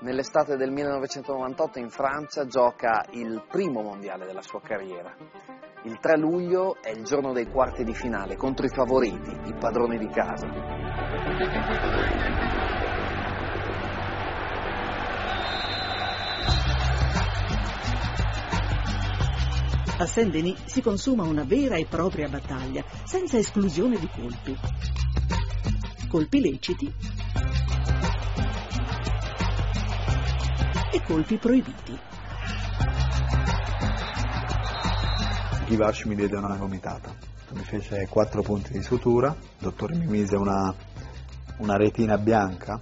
Nell'estate del 1998 in Francia gioca il primo mondiale della sua carriera. Il 3 luglio è il giorno dei quarti di finale contro i favoriti, i padroni di casa. A Saint-Denis si consuma una vera e propria battaglia, senza esclusione di colpi. Colpi leciti e colpi proibiti. Givac mi diede una gomitata, mi fece quattro punti di sutura, il dottore mi mise una, una retina bianca,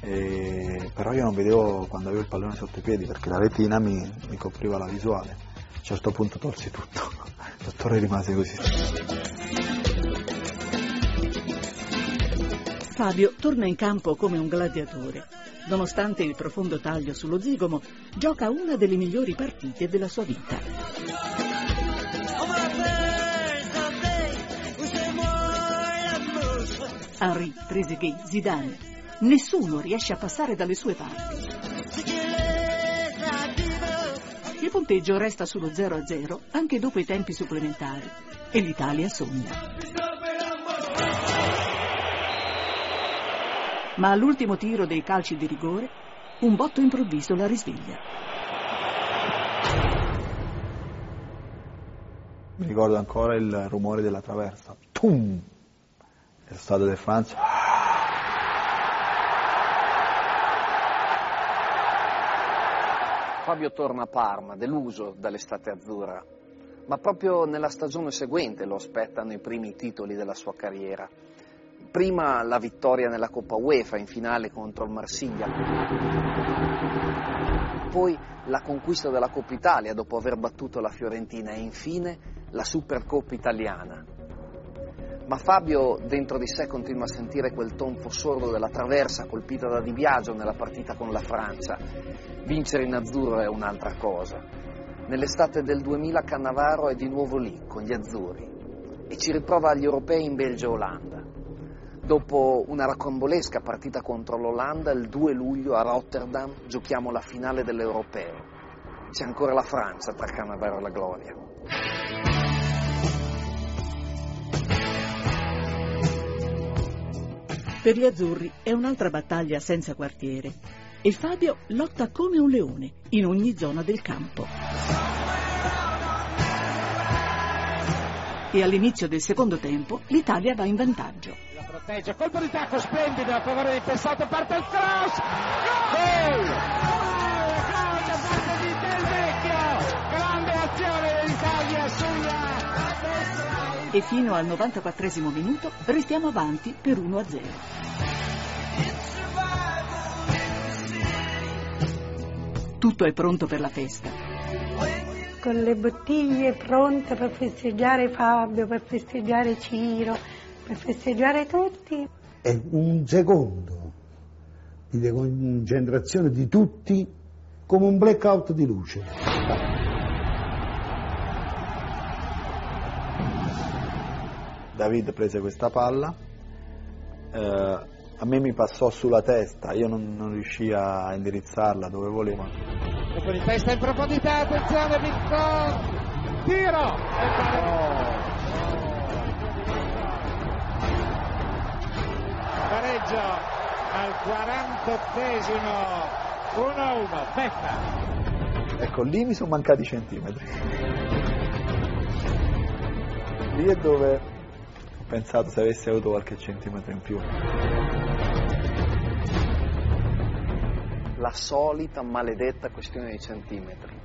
e- però io non vedevo quando avevo il pallone sotto i piedi perché la retina mi, mi copriva la visuale. A un certo punto tolsi tutto, il dottore rimase così. Fabio torna in campo come un gladiatore. Nonostante il profondo taglio sullo zigomo, gioca una delle migliori partite della sua vita. Henri, Trezeguet, Zidane. Nessuno riesce a passare dalle sue parti. Il punteggio resta sullo 0-0 anche dopo i tempi supplementari e l'Italia sogna. Ma all'ultimo tiro dei calci di rigore, un botto improvviso la risveglia. Mi ricordo ancora il rumore della traversa. Tum! È stato del Francia. Fabio torna a Parma, deluso dall'estate azzurra, ma proprio nella stagione seguente lo aspettano i primi titoli della sua carriera. Prima la vittoria nella Coppa UEFA in finale contro il Marsiglia, poi la conquista della Coppa Italia dopo aver battuto la Fiorentina e infine la Supercoppa italiana. Ma Fabio dentro di sé continua a sentire quel tonfo sordo della traversa colpita da Di Biagio nella partita con la Francia. Vincere in azzurro è un'altra cosa. Nell'estate del 2000 Cannavaro è di nuovo lì con gli azzurri e ci riprova agli europei in Belgio e Olanda. Dopo una racambolesca partita contro l'Olanda, il 2 luglio a Rotterdam giochiamo la finale dell'Europeo. C'è ancora la Francia tra Cannavaro e la gloria. Per gli azzurri è un'altra battaglia senza quartiere e Fabio lotta come un leone in ogni zona del campo. E all'inizio del secondo tempo l'Italia va in vantaggio. La protegge, colpo di tacco splendido a favore del Pessato, parte il cross! Gol! Gol! Da parte di Del Vecchio! Grande azione dell'Italia! E fino al 94 minuto restiamo avanti per 1-0. Tutto è pronto per la festa. Con le bottiglie pronte per festeggiare Fabio, per festeggiare Ciro, per festeggiare tutti. È un secondo di deconcentrazione di tutti come un blackout di luce. David prese questa palla, eh, a me mi passò sulla testa, io non, non riuscii a indirizzarla dove volevo. Colpo di testa in profondità, attenzione Victor! Tiro! Pare- Pareggio al 48esimo 1-1, Beffa. Ecco, lì mi sono mancati centimetri. Lì è dove pensato se avessi avuto qualche centimetro in più. La solita maledetta questione dei centimetri.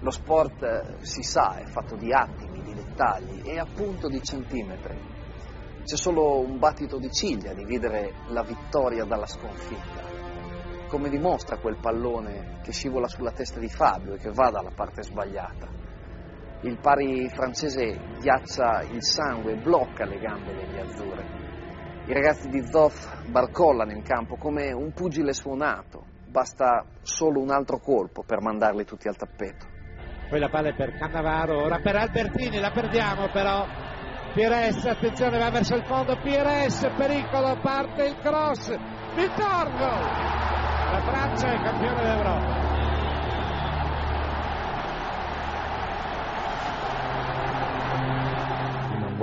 Lo sport, eh, si sa, è fatto di attimi, di dettagli e appunto di centimetri. C'è solo un battito di ciglia a dividere la vittoria dalla sconfitta. Come dimostra quel pallone che scivola sulla testa di Fabio e che va dalla parte sbagliata. Il pari francese ghiaccia il sangue blocca le gambe degli azzurri. I ragazzi di Zoff barcollano in campo come un pugile suonato. Basta solo un altro colpo per mandarli tutti al tappeto. Poi la palla è per Cannavaro, ora per Albertini, la perdiamo però. Pires, attenzione, va verso il fondo, Pires, pericolo, parte il cross, Vittorno! La Francia è campione d'Europa.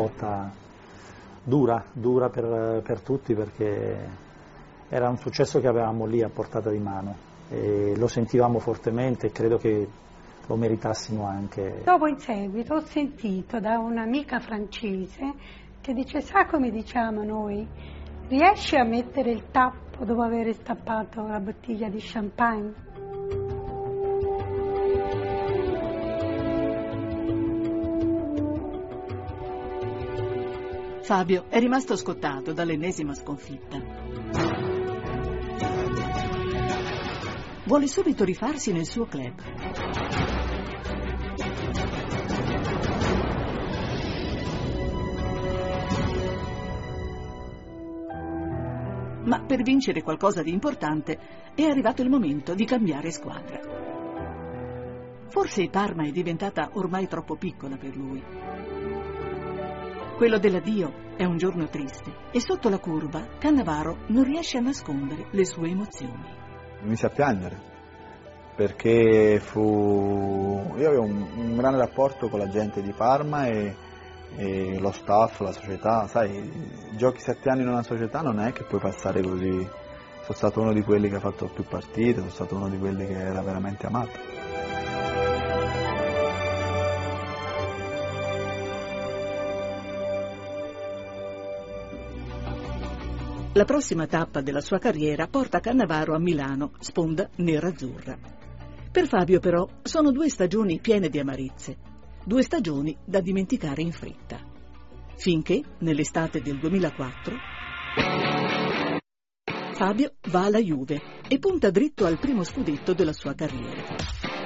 Botta dura, dura per, per tutti perché era un successo che avevamo lì a portata di mano e lo sentivamo fortemente e credo che lo meritassimo anche. Dopo in seguito ho sentito da un'amica francese che dice, sa come diciamo noi, riesci a mettere il tappo dopo aver stappato la bottiglia di champagne? Fabio è rimasto scottato dall'ennesima sconfitta. Vuole subito rifarsi nel suo club. Ma per vincere qualcosa di importante è arrivato il momento di cambiare squadra. Forse Parma è diventata ormai troppo piccola per lui. Quello dell'addio è un giorno triste e sotto la curva Cannavaro non riesce a nascondere le sue emozioni. Inizia a piangere perché fu... io avevo un, un grande rapporto con la gente di Parma e, e lo staff, la società, sai, giochi sette anni in una società non è che puoi passare così. Sono stato uno di quelli che ha fatto più partite, sono stato uno di quelli che era veramente amato. La prossima tappa della sua carriera porta Cannavaro a Milano, sponda nerazzurra. Per Fabio però sono due stagioni piene di amarezze, due stagioni da dimenticare in fretta. Finché, nell'estate del 2004, Fabio va alla Juve e punta dritto al primo scudetto della sua carriera.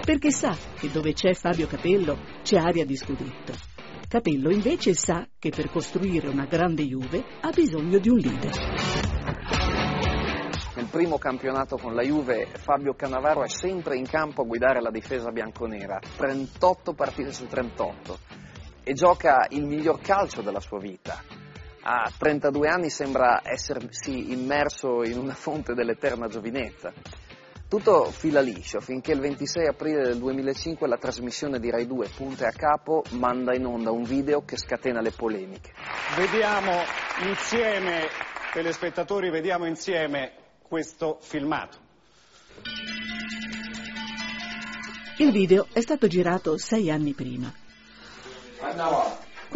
Perché sa che dove c'è Fabio Capello c'è aria di scudetto. Capello invece sa che per costruire una grande Juve ha bisogno di un leader. Nel primo campionato con la Juve Fabio Cannavaro è sempre in campo a guidare la difesa bianconera, 38 partite su 38 e gioca il miglior calcio della sua vita. A 32 anni sembra essersi immerso in una fonte dell'eterna giovinezza. Tutto fila liscio finché il 26 aprile del 2005 la trasmissione di Rai 2 Punte a Capo manda in onda un video che scatena le polemiche. Vediamo insieme, telespettatori, vediamo insieme questo filmato. Il video è stato girato sei anni prima,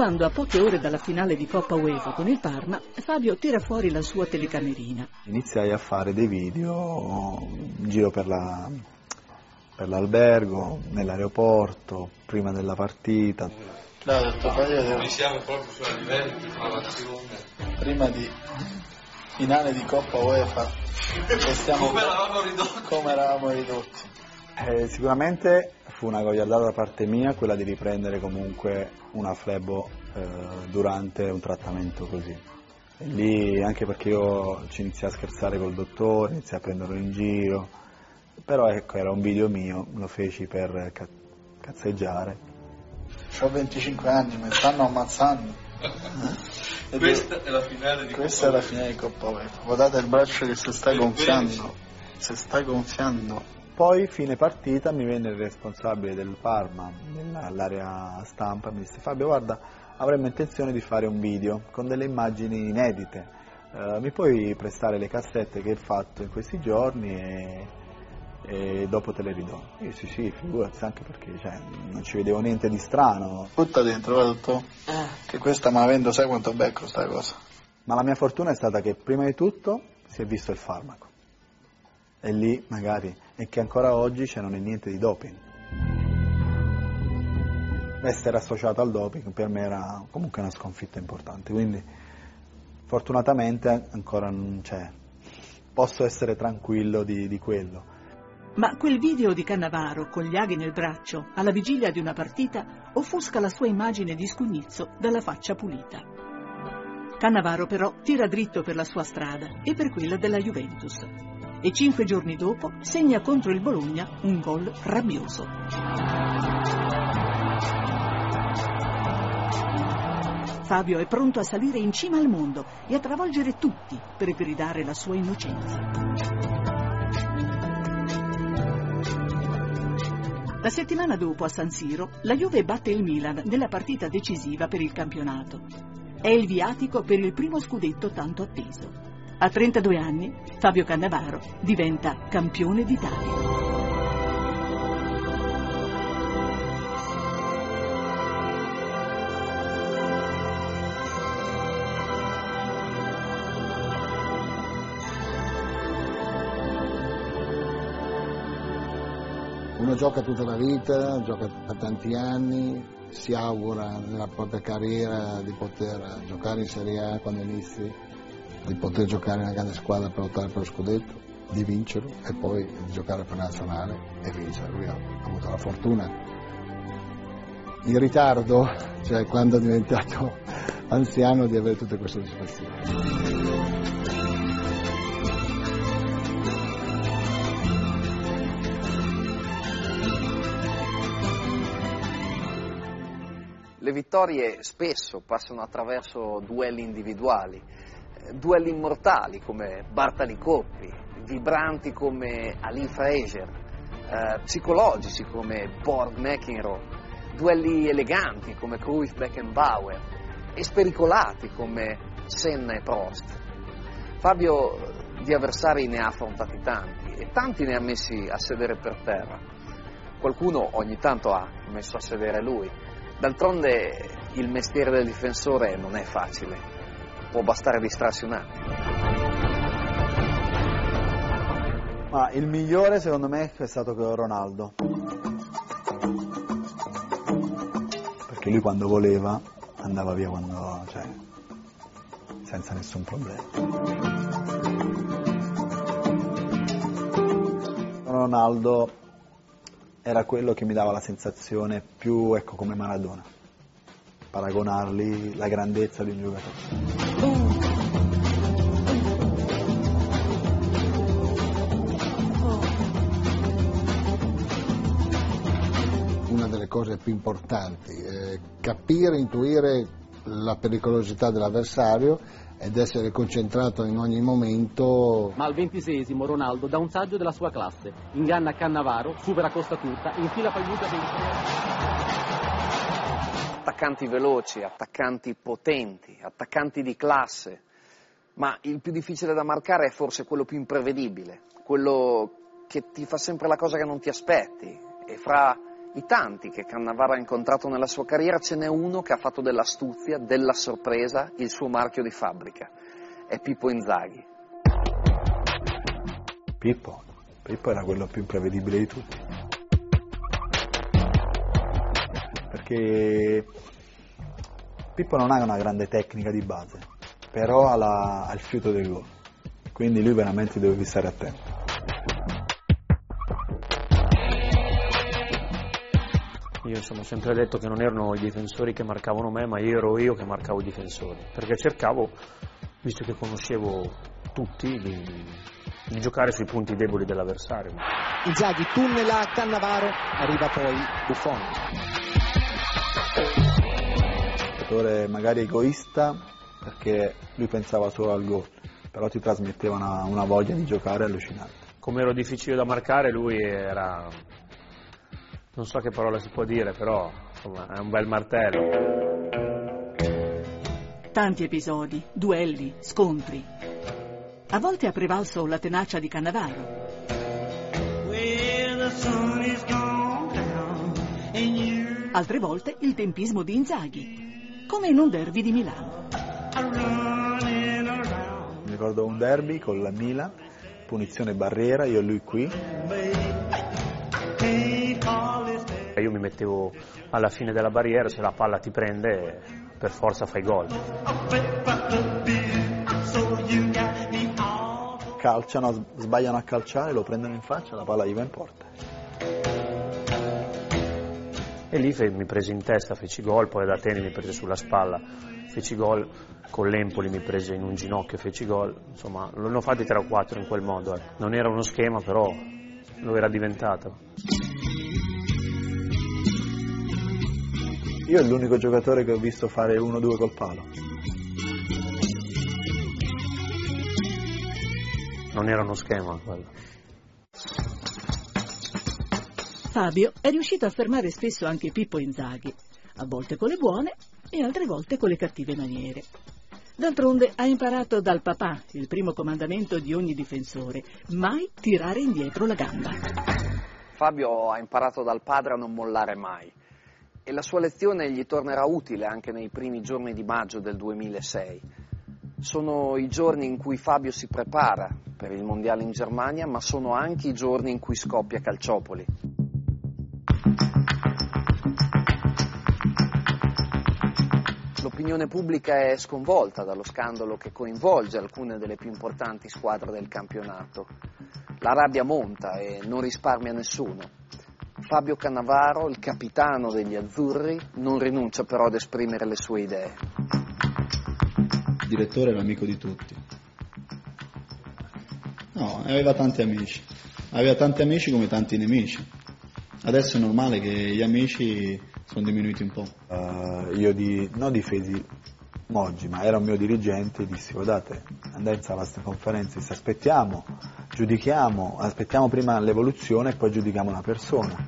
quando a poche ore dalla finale di Coppa UEFA con il Parma, Fabio tira fuori la sua telecamerina. Iniziai a fare dei video in giro per, la, per l'albergo, nell'aeroporto, prima della partita. No, detto Noi siamo proprio su a livello di prima di finale di Coppa UEFA e Come eravamo ridotti. come eravamo ridotti. Eh, sicuramente fu una gogliardata da parte mia quella di riprendere comunque una flebo eh, durante un trattamento così. E lì anche perché io ci iniziai a scherzare col dottore, iniziai a prenderlo in giro, però ecco era un video mio, lo feci per ca- cazzeggiare. Ho 25 anni, mi stanno ammazzando. Questa è la finale di Questa è Coppa la finale di Coppa UEFA. Guardate il braccio che si sta È gonfiando. Si sta gonfiando. Poi, fine partita, mi venne il responsabile del Parma, nell'area stampa, e mi disse Fabio guarda, avremmo intenzione di fare un video con delle immagini inedite, Eh, mi puoi prestare le cassette che hai fatto in questi giorni e, e dopo te le ridò. Io sì sì, figurati, anche perché cioè, non ci vedevo niente di strano. Butta dentro, va tutto. Che questa me la vendo, sai quanto becco sta cosa. Ma la mia fortuna è stata che prima di tutto si è visto il farmaco. E lì magari, e che ancora oggi cioè, non è niente di doping. Essere associato al doping per me era comunque una sconfitta importante, quindi fortunatamente ancora non c'è. Posso essere tranquillo di, di quello. Ma quel video di Cannavaro con gli aghi nel braccio alla vigilia di una partita offusca la sua immagine di scugnizzo dalla faccia pulita. Cannavaro però tira dritto per la sua strada e per quella della Juventus e cinque giorni dopo segna contro il Bologna un gol rabbioso. Fabio è pronto a salire in cima al mondo e a travolgere tutti per gridare la sua innocenza. La settimana dopo a San Siro, la Juve batte il Milan nella partita decisiva per il campionato. È il viatico per il primo scudetto tanto atteso. A 32 anni Fabio Cannavaro diventa campione d'Italia. Uno gioca tutta la vita, gioca per tanti anni, si augura nella propria carriera di poter giocare in Serie A quando inizi, di poter giocare in una grande squadra per lottare per lo scudetto, di vincerlo e poi di giocare per nazionale e vincere. Lui ha avuto la fortuna. In ritardo, cioè quando è diventato anziano, di avere tutte queste soddisfazioni. Le vittorie spesso passano attraverso duelli individuali, duelli immortali come Bartali Coppi, vibranti come Ali Fraser, eh, psicologici come Borg McEnroe, duelli eleganti come Cruyff Beckenbauer e spericolati come Senna e Prost. Fabio di avversari ne ha affrontati tanti e tanti ne ha messi a sedere per terra. Qualcuno ogni tanto ha messo a sedere lui. D'altronde il mestiere del difensore non è facile, può bastare distrarsi un attimo. Ma il migliore secondo me è stato Ronaldo. Perché lui quando voleva andava via quando, cioè, senza nessun problema. Ronaldo era quello che mi dava la sensazione più ecco, come Maradona, paragonarli la grandezza di un giocatore. Una delle cose più importanti, eh, capire, intuire la pericolosità dell'avversario ed essere concentrato in ogni momento. Ma al ventisesimo Ronaldo dà un saggio della sua classe, inganna Cannavaro, supera Costa Curta, infila Pagliuca dentro. Attaccanti veloci, attaccanti potenti, attaccanti di classe, ma il più difficile da marcare è forse quello più imprevedibile, quello che ti fa sempre la cosa che non ti aspetti e fra i tanti che Cannavaro ha incontrato nella sua carriera ce n'è uno che ha fatto dell'astuzia, della sorpresa, il suo marchio di fabbrica. È Pippo Inzaghi. Pippo? Pippo era quello più imprevedibile di tutti. Perché Pippo non ha una grande tecnica di base, però ha, la, ha il fiuto del gol. Quindi lui veramente deve stare attento. Io insomma ho sempre detto che non erano i difensori che marcavano me, ma io ero io che marcavo i difensori, perché cercavo, visto che conoscevo tutti, di, di giocare sui punti deboli dell'avversario. Inzaghi tunnela Cannavaro, arriva poi Buffon. Giocatore magari egoista perché lui pensava solo al gol, però ti trasmetteva una, una voglia di giocare allucinante. Come ero difficile da marcare, lui era non so che parola si può dire, però insomma, è un bel martello. Tanti episodi, duelli, scontri. A volte ha prevalso la tenacia di Cannavaro. Altre volte il tempismo di Inzaghi, come in un derby di Milano. Mi ricordo un derby con la Milan, punizione barriera, io e lui qui. Io mi mettevo alla fine della barriera, se la palla ti prende, per forza fai gol. Calciano, sbagliano a calciare, lo prendono in faccia, la palla gli va in porta. E lì mi presi in testa, feci gol, poi ad Atene mi prese sulla spalla, feci gol, con l'Empoli mi prese in un ginocchio, feci gol, insomma, ne ho fatti 3 o 4 in quel modo. eh. Non era uno schema, però lo era diventato. Io è l'unico giocatore che ho visto fare 1-2 col palo. Non era uno schema quello. Fabio è riuscito a fermare spesso anche Pippo Inzaghi, a volte con le buone e altre volte con le cattive maniere. D'altronde ha imparato dal papà il primo comandamento di ogni difensore, mai tirare indietro la gamba. Fabio ha imparato dal padre a non mollare mai e la sua lezione gli tornerà utile anche nei primi giorni di maggio del 2006. Sono i giorni in cui Fabio si prepara per il mondiale in Germania, ma sono anche i giorni in cui scoppia Calciopoli. L'opinione pubblica è sconvolta dallo scandalo che coinvolge alcune delle più importanti squadre del campionato. La rabbia monta e non risparmia nessuno. Fabio Cannavaro, il capitano degli azzurri, non rinuncia però ad esprimere le sue idee. Il direttore era amico di tutti. No, aveva tanti amici. Aveva tanti amici come tanti nemici. Adesso è normale che gli amici sono diminuiti un po'. Uh, io di, non difesi Moggi, ma era un mio dirigente, dissi guardate, andai in sala a conferenza, disse aspettiamo, giudichiamo, aspettiamo prima l'evoluzione e poi giudichiamo la persona.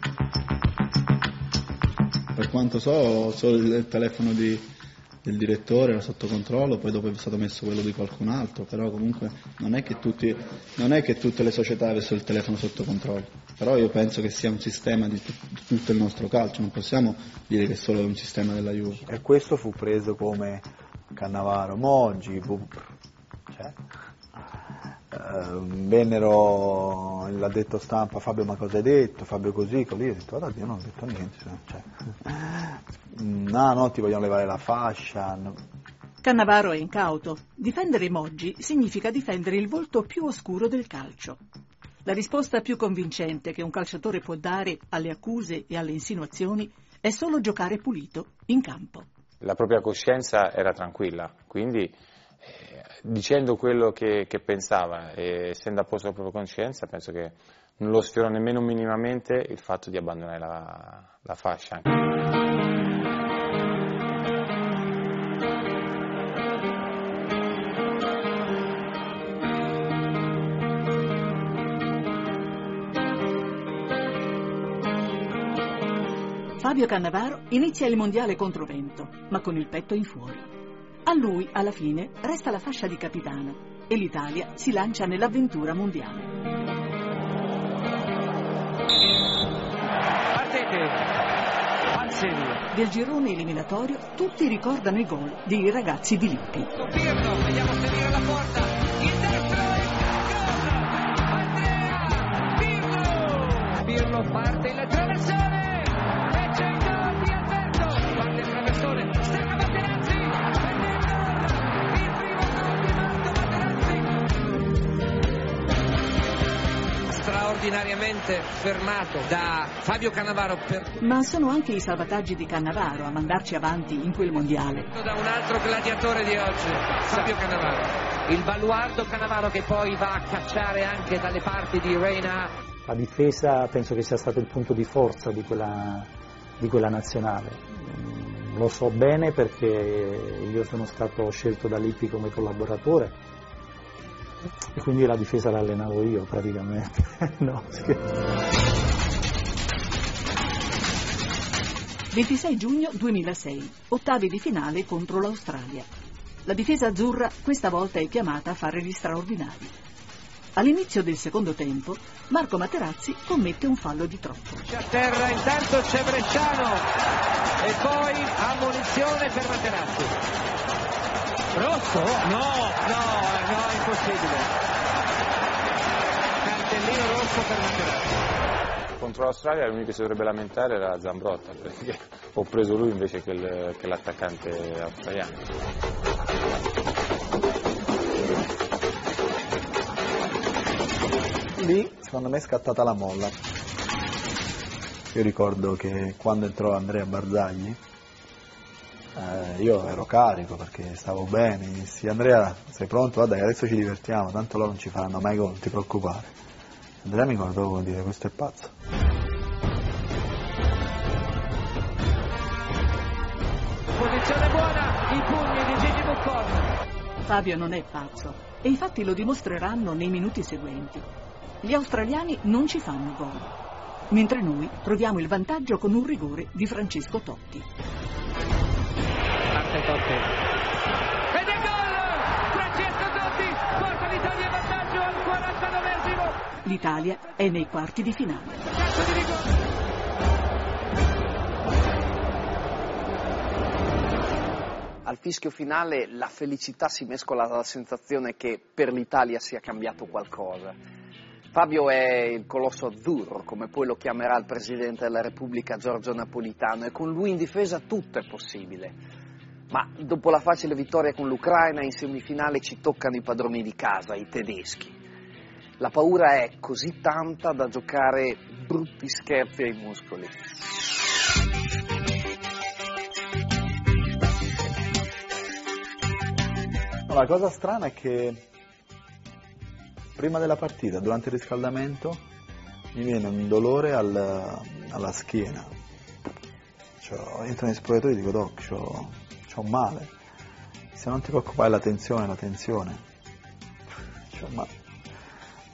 Per quanto so, solo il telefono di, del direttore era sotto controllo, poi dopo è stato messo quello di qualcun altro, però comunque non è che, tutti, non è che tutte le società avessero il telefono sotto controllo, però io penso che sia un sistema di, t- di tutto il nostro calcio, non possiamo dire che è solo un sistema della Juve. E questo fu preso come Cannavaro, Moggi, cioè, eh, vennero l'addetto stampa Fabio ma cosa hai detto? Fabio così, così, ho detto guarda io non ho detto niente, cioè, no no ti vogliono levare la fascia. No. Cannavaro è incauto. Difendere Moggi significa difendere il volto più oscuro del calcio. La risposta più convincente che un calciatore può dare alle accuse e alle insinuazioni è solo giocare pulito in campo. La propria coscienza era tranquilla, quindi eh, dicendo quello che, che, pensava e essendo a posto la propria coscienza, penso che non lo sfiorò nemmeno minimamente il fatto di abbandonare la, la fascia. Fabio Cannavaro inizia il mondiale contro vento, ma con il petto in fuori. A lui, alla fine, resta la fascia di capitano e l'Italia si lancia nell'avventura mondiale. Partete! Del girone eliminatorio tutti ricordano i gol dei ragazzi di Lippi. Pirlo, vediamo se mira la porta. Il destro e il Andrea Pirlo! Pirlo parte il traversone. Straordinariamente fermato da Fabio Cannavaro per... Ma sono anche i salvataggi di Cannavaro a mandarci avanti in quel mondiale. Da un altro gladiatore di oggi, Fabio Cannavaro. Il baluardo Cannavaro che poi va a cacciare anche dalle parti di Reina. La difesa penso che sia stato il punto di forza di quella, di quella nazionale. Lo so bene perché io sono stato scelto da Lippi come collaboratore e quindi la difesa l'allenavo io praticamente. no, scherzo. 26 giugno 2006, ottavi di finale contro l'Australia. La difesa azzurra questa volta è chiamata a fare gli straordinari. All'inizio del secondo tempo, Marco Materazzi commette un fallo di troppo. C'è a terra, intanto c'è Bresciano e poi ammonizione per Materazzi. Rosso? No, no, no, impossibile. Cartellino rosso per Materazzi. Contro l'Australia l'unico che si dovrebbe lamentare era Zambrotta, perché ho preso lui invece che, il, che l'attaccante australiano. Lì secondo me è scattata la molla. Io ricordo che quando entrò Andrea Barzagli eh, io ero carico perché stavo bene, dissi Andrea sei pronto? Guarda che adesso ci divertiamo, tanto loro non ci faranno mai gol, non ti preoccupare. Andrea mi guardò come dire questo è pazzo. Posizione buona, i pugni di Gigi Buffon. Fabio non è pazzo e infatti lo dimostreranno nei minuti seguenti. Gli australiani non ci fanno gol. mentre noi troviamo il vantaggio con un rigore di Francesco Totti. Parte Totti. Ed è gol! Francesco Totti porta l'Italia in vantaggio al 49esimo. L'Italia è nei quarti di finale. Calcio di rigore. Al fischio finale la felicità si mescola alla sensazione che per l'Italia sia cambiato qualcosa. Fabio è il colosso azzurro, come poi lo chiamerà il Presidente della Repubblica Giorgio Napolitano, e con lui in difesa tutto è possibile. Ma dopo la facile vittoria con l'Ucraina in semifinale ci toccano i padroni di casa, i tedeschi. La paura è così tanta da giocare brutti scherzi ai muscoli. No, la cosa strana è che prima della partita, durante il riscaldamento, mi viene un dolore al- alla schiena. Cioè, entro nei spogliatoi e dico, Doc, un male. Se non ti preoccupare la tensione, la tensione. Cioè, ma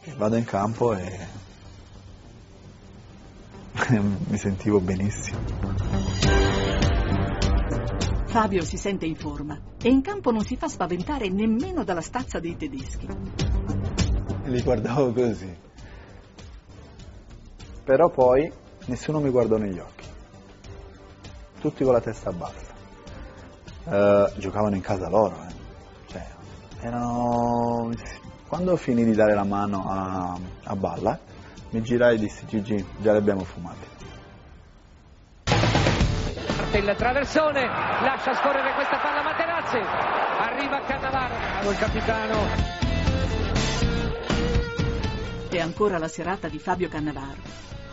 e vado in campo e mi sentivo benissimo. Fabio si sente in forma e in campo non si fa spaventare nemmeno dalla stazza dei tedeschi. Li guardavo così. Però poi nessuno mi guardò negli occhi. Tutti con la testa bassa. Eh, giocavano in casa loro. eh. Cioè, erano... Quando finì di dare la mano a, a Balla, mi girai e dissi Gigi, già li abbiamo fumati. Il traversone, lascia scorrere questa palla Materazzi. Arriva Cannavaro, il capitano. È ancora la serata di Fabio Cannavaro.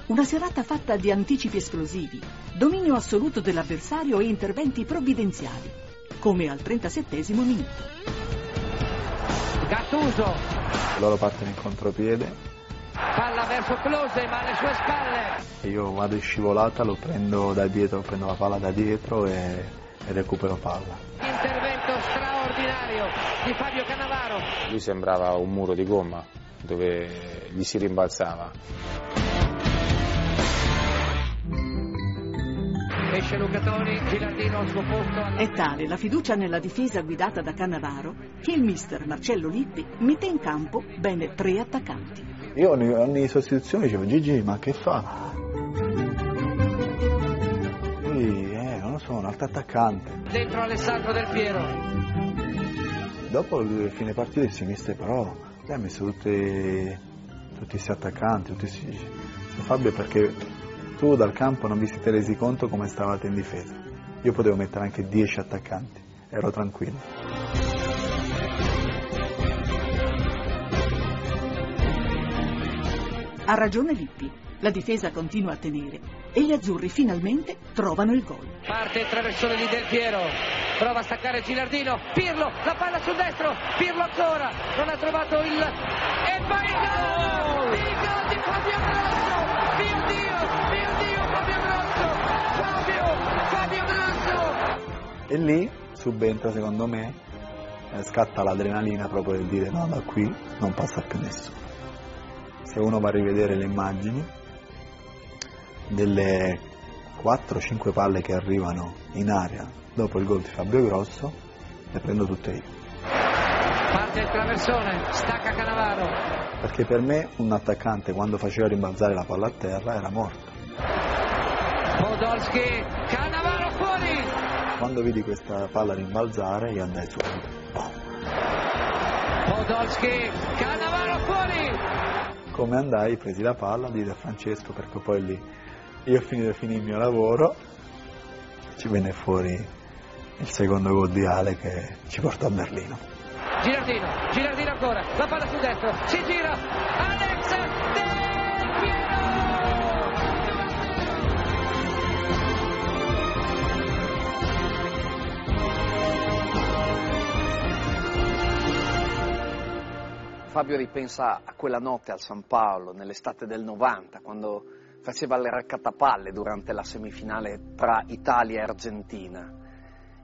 Una serata fatta di anticipi esplosivi, dominio assoluto dell'avversario e interventi provvidenziali, come al 37 minuto. Gattuso, Loro partono in contropiede palla verso Close ma alle sue spalle. io vado in scivolata, lo prendo da dietro, prendo la palla da dietro e, e recupero palla. Intervento straordinario di Fabio Cannavaro. Lui sembrava un muro di gomma dove gli si rimbalzava. Esce Lucatoni, Gilardino al suo posto. È tale la fiducia nella difesa guidata da Cannavaro che il mister Marcello Lippi mette in campo ben tre attaccanti. Io ogni, ogni sostituzione dicevo Gigi ma che fa? Lui, eh, non lo so, un altro attaccante. Dentro Alessandro Del Piero. Dopo il fine partita il mister però lei ha messo tutti tutti questi attaccanti, tutti questi... Fabio perché tu dal campo non vi siete resi conto come stavate in difesa. Io potevo mettere anche 10 attaccanti, ero tranquillo. Ha ragione Lippi, la difesa continua a tenere e gli azzurri finalmente trovano il gol. Parte il traversone di Del Piero. Prova a staccare Gilardino. Pirlo, la palla sul destro. Pirlo ancora. Non ha trovato il. E va il gol! Il gol di Fabio E lì subentra secondo me, eh, scatta l'adrenalina proprio del dire no, da qui non passa più nessuno. Se uno va a rivedere le immagini delle 4-5 palle che arrivano in aria dopo il gol di Fabio Grosso, le prendo tutte io. Parte il traversone. Stacca Canavaro. Perché per me un attaccante quando faceva rimbalzare la palla a terra era morto. Podolski. Canavaro. Quando vidi questa palla rimbalzare io andai subito. Podolski. Canavaro fuori. Come andai, presi la palla, diedi a Francesco perché poi lì io finito finì il mio lavoro, ci venne fuori il secondo gol di Ale che ci portò a Berlino. Gilardino. Gilardino ancora. La palla sul destro. Si gira. Alex Fabio ripensa a quella notte al San Paolo, nell'estate del 90, quando faceva le raccattapalle durante la semifinale tra Italia e Argentina.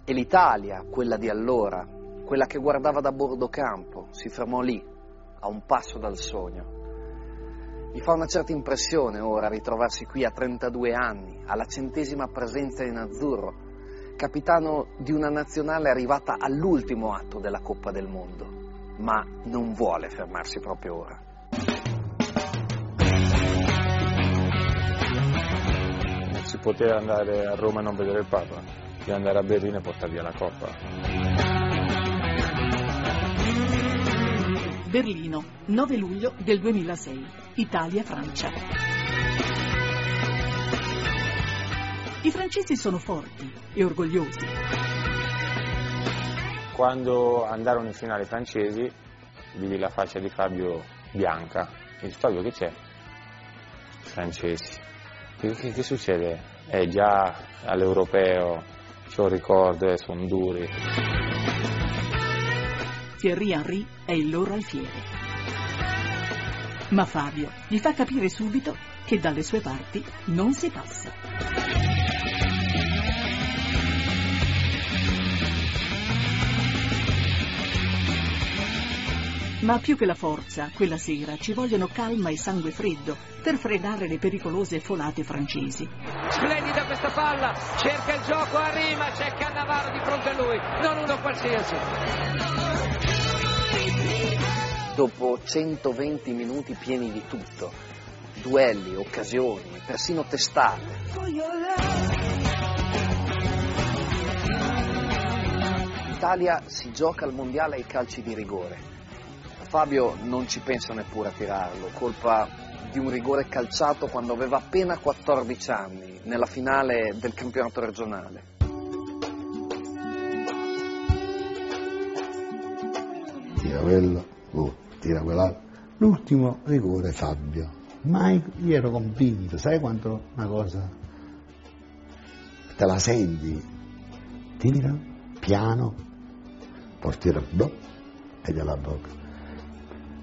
E l'Italia, quella di allora, quella che guardava da bordo campo, si fermò lì, a un passo dal sogno. Mi fa una certa impressione ora ritrovarsi qui a 32 anni, alla centesima presenza in azzurro, capitano di una nazionale arrivata all'ultimo atto della Coppa del Mondo, ma non vuole fermarsi proprio ora. Non si poteva andare a Roma e non vedere il Papa, di andare a Berlino e portare via la Coppa. Berlino, 9 luglio del 2006, Italia-Francia. I francesi sono forti e orgogliosi. Quando andarono in finale i francesi, vidi la faccia di Fabio bianca. E dico, Fabio che c'è? Francesi. Che, che, che succede? Eh già all'europeo, c'ho un ricordo, eh, sono duri. Thierry Henry è il loro alfiere. Ma Fabio gli fa capire subito che dalle sue parti non si passa. Ma più che la forza, quella sera ci vogliono calma e sangue freddo per frenare le pericolose folate francesi. Splendida questa palla, cerca il gioco, arriva, c'è Cannavaro di fronte a lui, non uno qualsiasi. Dopo 120 minuti pieni di tutto, duelli, occasioni, persino testate, l'Italia si gioca al mondiale ai calci di rigore. Fabio non ci pensa neppure a tirarlo, colpa di un rigore calciato quando aveva appena 14 anni, nella finale del campionato regionale. Tira quello, oh, tira quell'altro. L'ultimo rigore Fabio. Mai io ero convinto, sai quanto una cosa te la senti, tira, piano, portiere boh, e gliela bocca.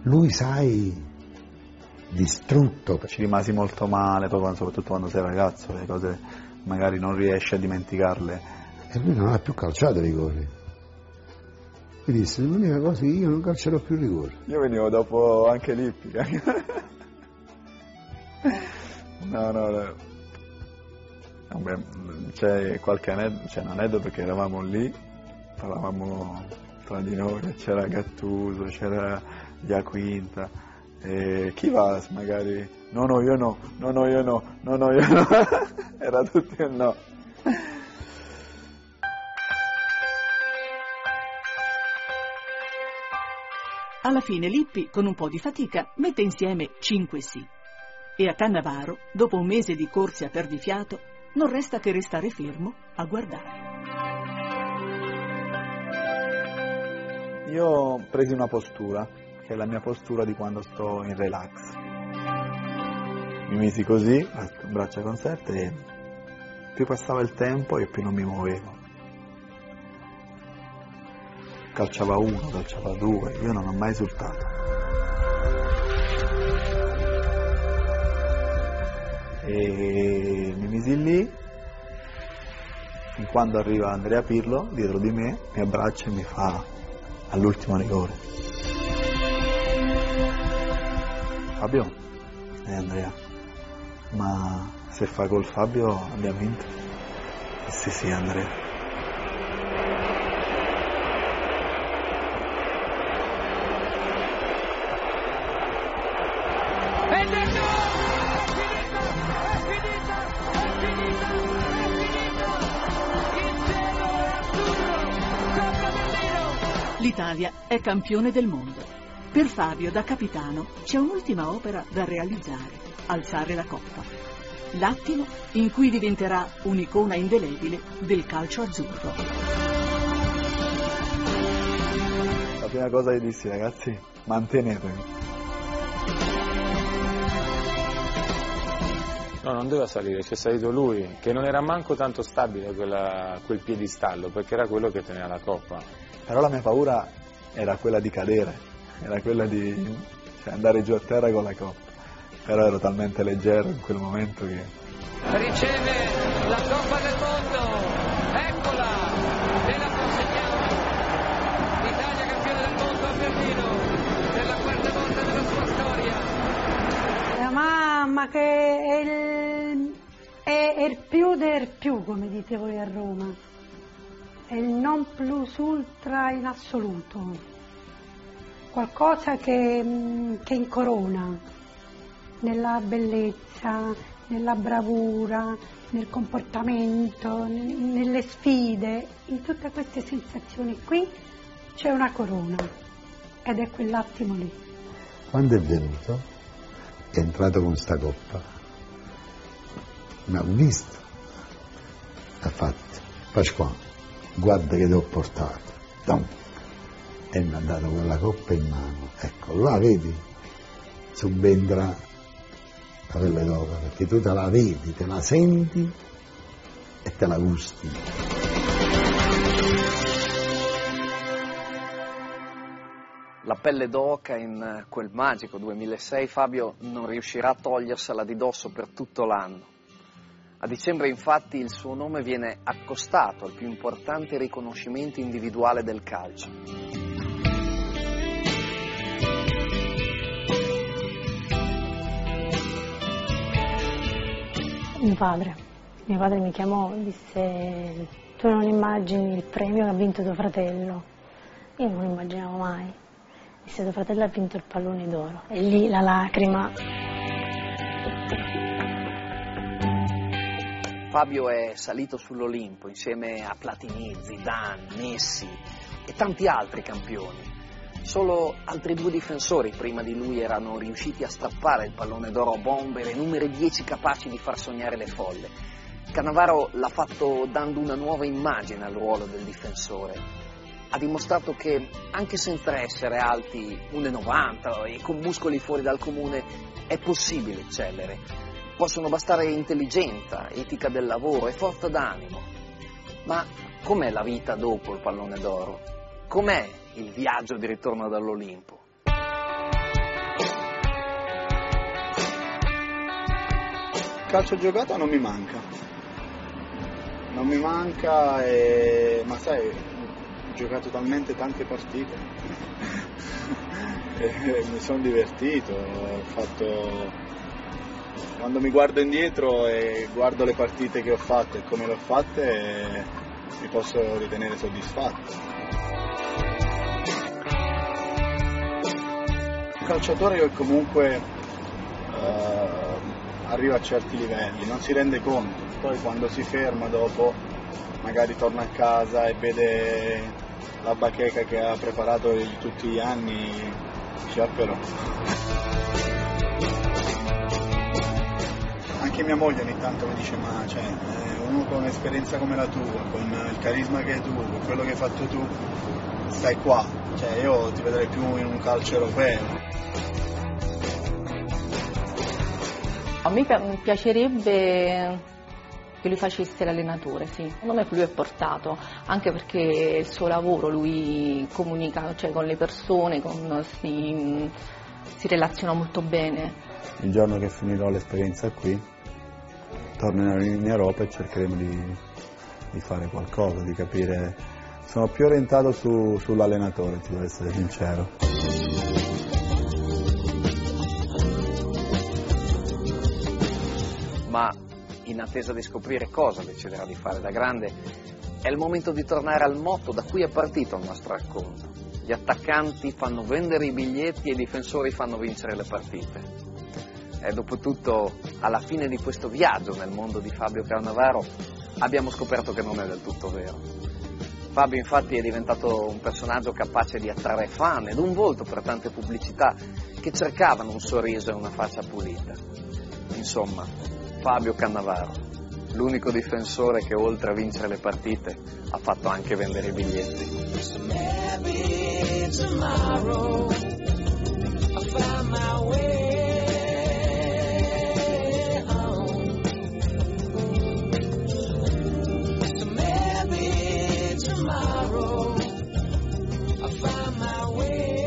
Lui sai distrutto. Ci rimasi molto male, poi quando- soprattutto quando sei ragazzo, le cose magari non riesci a dimenticarle. E lui non ha più calciato i rigori. Mi disse, l'unica cosa è che io non calcerò più rigori. Io venivo dopo anche l'ippica. no, no, no. Vabbè, c'è qualche aneddoto, c'è un aneddoto perché eravamo lì, parlavamo tra di noi, c'era Gattuso, c'era Giaquinta, e chi va magari? No, no, io no, no, no, io no, no, no, io no, era tutti un no. Alla fine Lippi, con un po' di fatica, mette insieme 5 sì. E a Cannavaro, dopo un mese di corse a perdifiato, non resta che restare fermo a guardare. Io presi una postura, che è la mia postura di quando sto in relax. Mi misi così, braccia conserte e più passava il tempo e più non mi muovevo. Calciava uno, calciava due, io non ho mai esultato. E mi misi lì, fin quando arriva Andrea Pirlo dietro di me, mi abbraccia e mi fa all'ultimo rigore. Fabio? E Andrea, ma se fa gol Fabio abbiamo vinto? Eh Sì, sì, Andrea. Ed è gol! È finita! È finita! È finita! È finita! Il cielo è azzurro! Sopra Berlino! L'Italia è campione del mondo. Per Fabio, da capitano, c'è un'ultima opera da realizzare, alzare la coppa. L'attimo in cui diventerà un'icona indelebile del calcio azzurro. La prima cosa che dissi ragazzi, mantenetevi. No, non doveva salire, c'è salito lui, che non era manco tanto stabile quella- quel piedistallo, perché era quello che teneva la coppa. Però la mia paura era quella di cadere, era quella di cioè, andare giù a terra con la coppa. Però ero talmente leggero in quel momento che Riceve la Coppa del Mondo! Eccola! E la consegniamo! L'Italia campione del mondo a Berlino per la quarta volta della sua storia! La ma che è il, è, è il più del più, come dite voi a Roma, è il non plus ultra in assoluto, qualcosa che, mm, che incorona nella bellezza, nella bravura, nel comportamento, nelle sfide, in tutte queste sensazioni qui c'è una corona ed è quell'attimo lì. Quando è venuto, è entrato con sta coppa, mi ha visto, ha fatto, Pasquale, guarda che ti ho portato, Dum. E mi ha dato quella coppa in mano, ecco, là vedi, subentra la pelle d'oca, perché tu te la vedi, te la senti e te la gusti. La pelle d'oca in quel magico 2006 Fabio non riuscirà a togliersela di dosso per tutto l'anno. A dicembre infatti il suo nome viene accostato al più importante riconoscimento individuale del calcio. Mio padre. Mio padre mi chiamò e disse tu non immagini il premio che ha vinto tuo fratello. Io non lo immaginavo mai. Disse tuo fratello ha vinto il pallone d'oro. E lì la lacrima. Fabio è salito sull'Olimpo insieme a Platini, Zidane, Messi e tanti altri campioni. Solo altri due difensori prima di lui erano riusciti a strappare il pallone d'oro a bombe, le numere 10 capaci di far sognare le folle. Cannavaro l'ha fatto dando una nuova immagine al ruolo del difensore. Ha dimostrato che anche senza essere alti 1,90 e con muscoli fuori dal comune è possibile eccellere. Possono bastare intelligenza, etica del lavoro e forza d'animo. Ma com'è la vita dopo il pallone d'oro? Com'è il viaggio di ritorno dall'Olimpo? calcio giocato non mi manca. Non mi manca, e... ma sai, ho giocato talmente tante partite. mi sono divertito, ho fatto... Quando mi guardo indietro e guardo le partite che ho fatto e come le ho fatte, mi posso ritenere soddisfatto. Calciatore che comunque eh, arriva a certi livelli, non si rende conto, poi quando si ferma dopo magari torna a casa e vede la bacheca che ha preparato tutti gli anni, dice ah però. Anche mia moglie ogni tanto mi dice ma cioè, eh, uno con un'esperienza come la tua, con il carisma che hai tu, con quello che hai fatto tu, stai qua, cioè io ti vedrei più in un calcio europeo. A me pi- piacerebbe che lui facesse l'allenatore, sì. Secondo me lui è portato, anche perché il suo lavoro, lui comunica cioè, con le persone, con- si, si relaziona molto bene. Il giorno che finirò l'esperienza qui, tornerò in Europa e cercheremo di, di fare qualcosa, di capire. Sono più orientato su- sull'allenatore, ti devo essere sincero. ma in attesa di scoprire cosa deciderà di fare da grande, è il momento di tornare al motto da cui è partito il nostro racconto. Gli attaccanti fanno vendere i biglietti e i difensori fanno vincere le partite. E dopo tutto, alla fine di questo viaggio nel mondo di Fabio Cannavaro, abbiamo scoperto che non è del tutto vero. Fabio infatti è diventato un personaggio capace di attrarre fan ed un volto per tante pubblicità che cercavano un sorriso e una faccia pulita. Insomma, Fabio Cannavaro, l'unico difensore che oltre a vincere le partite ha fatto anche vendere i biglietti. tomorrow. I find my way.